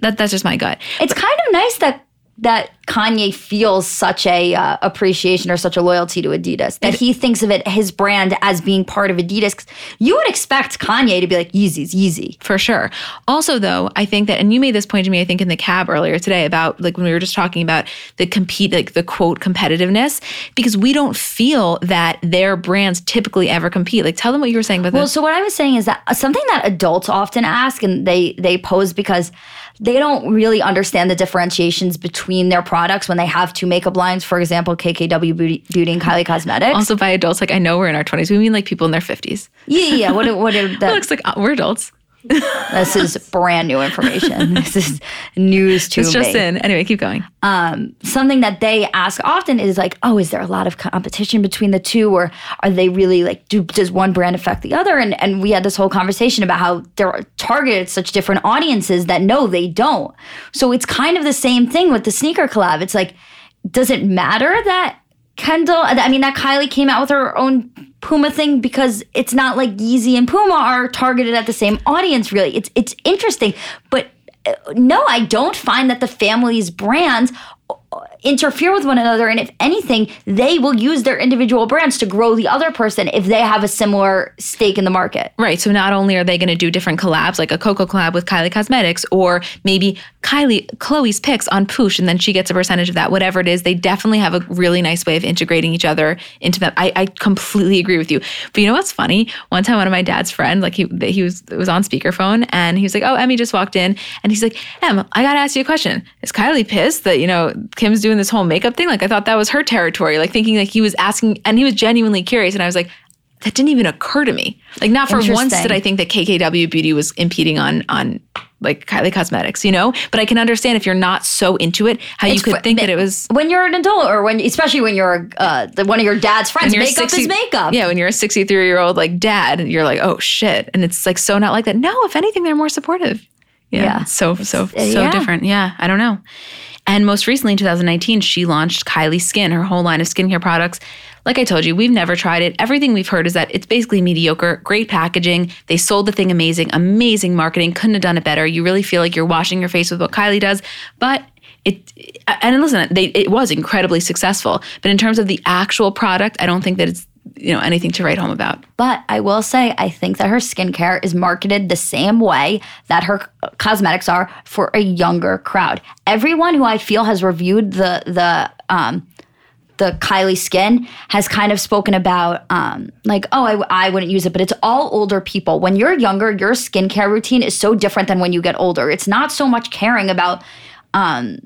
that that's just my gut. it's kind of nice that that Kanye feels such a uh, appreciation or such a loyalty to Adidas that he thinks of it his brand as being part of Adidas. You would expect Kanye to be like Yeezy's Yeezy. For sure. Also, though, I think that, and you made this point to me, I think in the cab earlier today about like when we were just talking about the compete, like the quote competitiveness, because we don't feel that their brands typically ever compete. Like, tell them what you were saying about Well, this. so what I was saying is that uh, something that adults often ask and they they pose because they don't really understand the differentiations between their products when they have two makeup lines, for example, KKW Beauty, Beauty and Kylie Cosmetics. Also, by adults, like I know we're in our 20s. We mean like people in their 50s. yeah, yeah, yeah. What, what are It that? looks like uh, we're adults. This is brand new information. This is news to It's me. just in. Anyway, keep going. Um, something that they ask often is like, oh, is there a lot of competition between the two, or are they really like, do does one brand affect the other? And and we had this whole conversation about how they're targeted at such different audiences that no, they don't. So it's kind of the same thing with the sneaker collab. It's like, does it matter that Kendall? I mean, that Kylie came out with her own Puma thing because it's not like Yeezy and Puma are targeted at the same audience. Really, it's it's interesting, but uh, no, I don't find that the family's brands interfere with one another. And if anything, they will use their individual brands to grow the other person if they have a similar stake in the market. Right. So not only are they going to do different collabs, like a Koko collab with Kylie Cosmetics, or maybe Kylie Khloé's picks on Poosh, and then she gets a percentage of that. Whatever it is, they definitely have a really nice way of integrating each other into that. I, I completely agree with you. But you know what's funny? One time, one of my dad's friends, like he he was was on speakerphone, and he was like, "Oh, Emmy just walked in," and he's like, "Em, I got to ask you a question. Is Kylie pissed that you know Kim's doing this whole makeup thing? Like I thought that was her territory. Like thinking like he was asking, and he was genuinely curious, and I was like." That didn't even occur to me. Like not for once did I think that KKW Beauty was impeding on on like Kylie Cosmetics, you know. But I can understand if you're not so into it, how you could think that it was. When you're an adult, or when, especially when you're uh, one of your dad's friends, makeup 60 is makeup. Yeah, when you're a 63 year old like dad, you're like, oh shit, and it's like so not like that. No, if anything, they're more supportive. Yeah, Yeah. so so so yeah. different. Yeah, I don't know. And most recently in 2019, she launched Kylie Skin, her whole line of skincare products. Like I told you, we've never tried it. Everything we've heard is that it's basically mediocre, great packaging. They sold the thing amazing, amazing marketing, couldn't have done it better. You really feel like you're washing your face with what Kylie does. But it and listen, they it was incredibly successful, but in terms of the actual product, I don't think that it's you know anything to write home about. But I will say, I think that her skincare is marketed the same way that her cosmetics are for a younger crowd. Everyone who I feel has reviewed the the um, the Kylie skin has kind of spoken about um, like, oh, I, I wouldn't use it, but it's all older people. When you're younger, your skincare routine is so different than when you get older. It's not so much caring about um,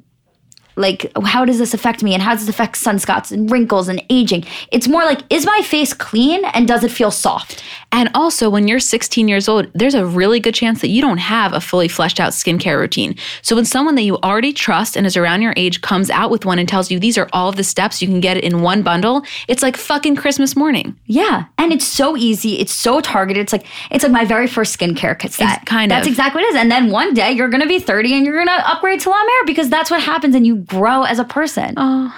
like how does this affect me? And how does this affect sunspots and wrinkles and aging? It's more like is my face clean and does it feel soft? And also, when you're 16 years old, there's a really good chance that you don't have a fully fleshed out skincare routine. So, when someone that you already trust and is around your age comes out with one and tells you these are all of the steps, you can get it in one bundle, it's like fucking Christmas morning. yeah. And it's so easy. It's so targeted. It's like it's like my very first skincare kit set It's kind of. that's exactly what it is. And then one day you're gonna be 30 and you're gonna upgrade to La Mer because that's what happens and you grow as a person Oh,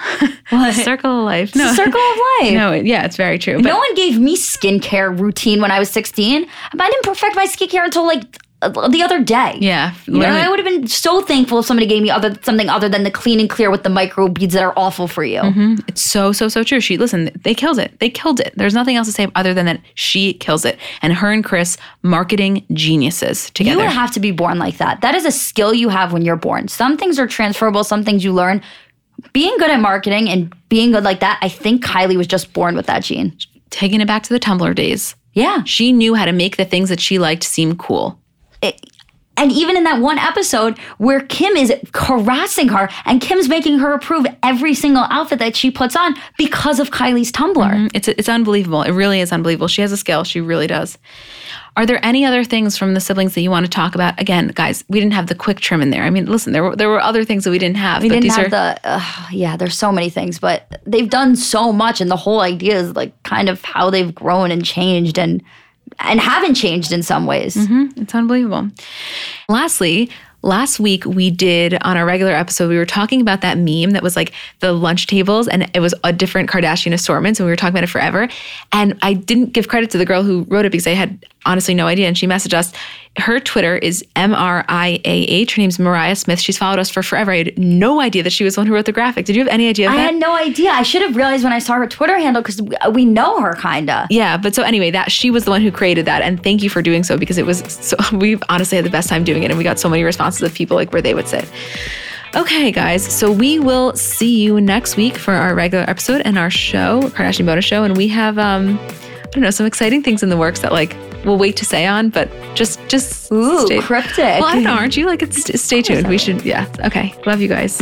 circle of life. No. circle of life No, yeah, it's very true. But no one gave me skincare routine when I was 16. I didn't perfect my skincare until like the other day. yeah, You know, I would have been so thankful if somebody gave me other something other than the clean and clear with the micro beads that are awful for you. Mm-hmm. It's so so so true. She listen, they killed it. They killed it. There's nothing else to say other than that she kills it. And her and Kris, marketing geniuses together. You would have to be born like that. That is a skill you have when you're born. Some things are transferable, some things you learn. Being good at marketing and being good like that, I think Kylie was just born with that gene. Taking it back to the Tumblr days. Yeah. She knew how to make the things that she liked seem cool. And even in that one episode where Kim is harassing her and Kim's making her approve every single outfit that she puts on because of Kylie's Tumblr. It's it's unbelievable. It really is unbelievable. She has a skill. She really does. Are there any other things from the siblings that you want to talk about? Again, guys, we didn't have the QuickTrim in there. I mean, listen, there were there were other things that we didn't have. We but didn't have are the, uh, yeah, there's so many things, but they've done so much. And the whole idea is like kind of how they've grown and changed and, and haven't changed in some ways. Mm-hmm. It's unbelievable. Lastly, last week we did on our regular episode, we were talking about that meme that was like the lunch tables and it was a different Kardashian assortments and we were talking about it forever. And I didn't give credit to the girl who wrote it because I had honestly no idea. And she messaged us. Her Twitter is M R I A H. Her name's Mariah Smith. She's followed us for forever. I had no idea that she was the one who wrote the graphic. Did you have any idea of I had no idea. I should have realized when I saw her Twitter handle because we, know her kind of. Yeah, but so anyway, that she was the one who created that, and thank you for doing so because it was so we've honestly had the best time doing it, and we got so many responses of people like where they would sit. Okay, guys, so we will see you next week for our regular episode and our show, Kardashian Bonus Show, and we have um, I don't know, some exciting things in the works that like we'll wait to say on, but just just Ooh, stay. cryptic. Well, I know, aren't you? Like, it's, stay tuned. We should, yeah. Okay, love you guys.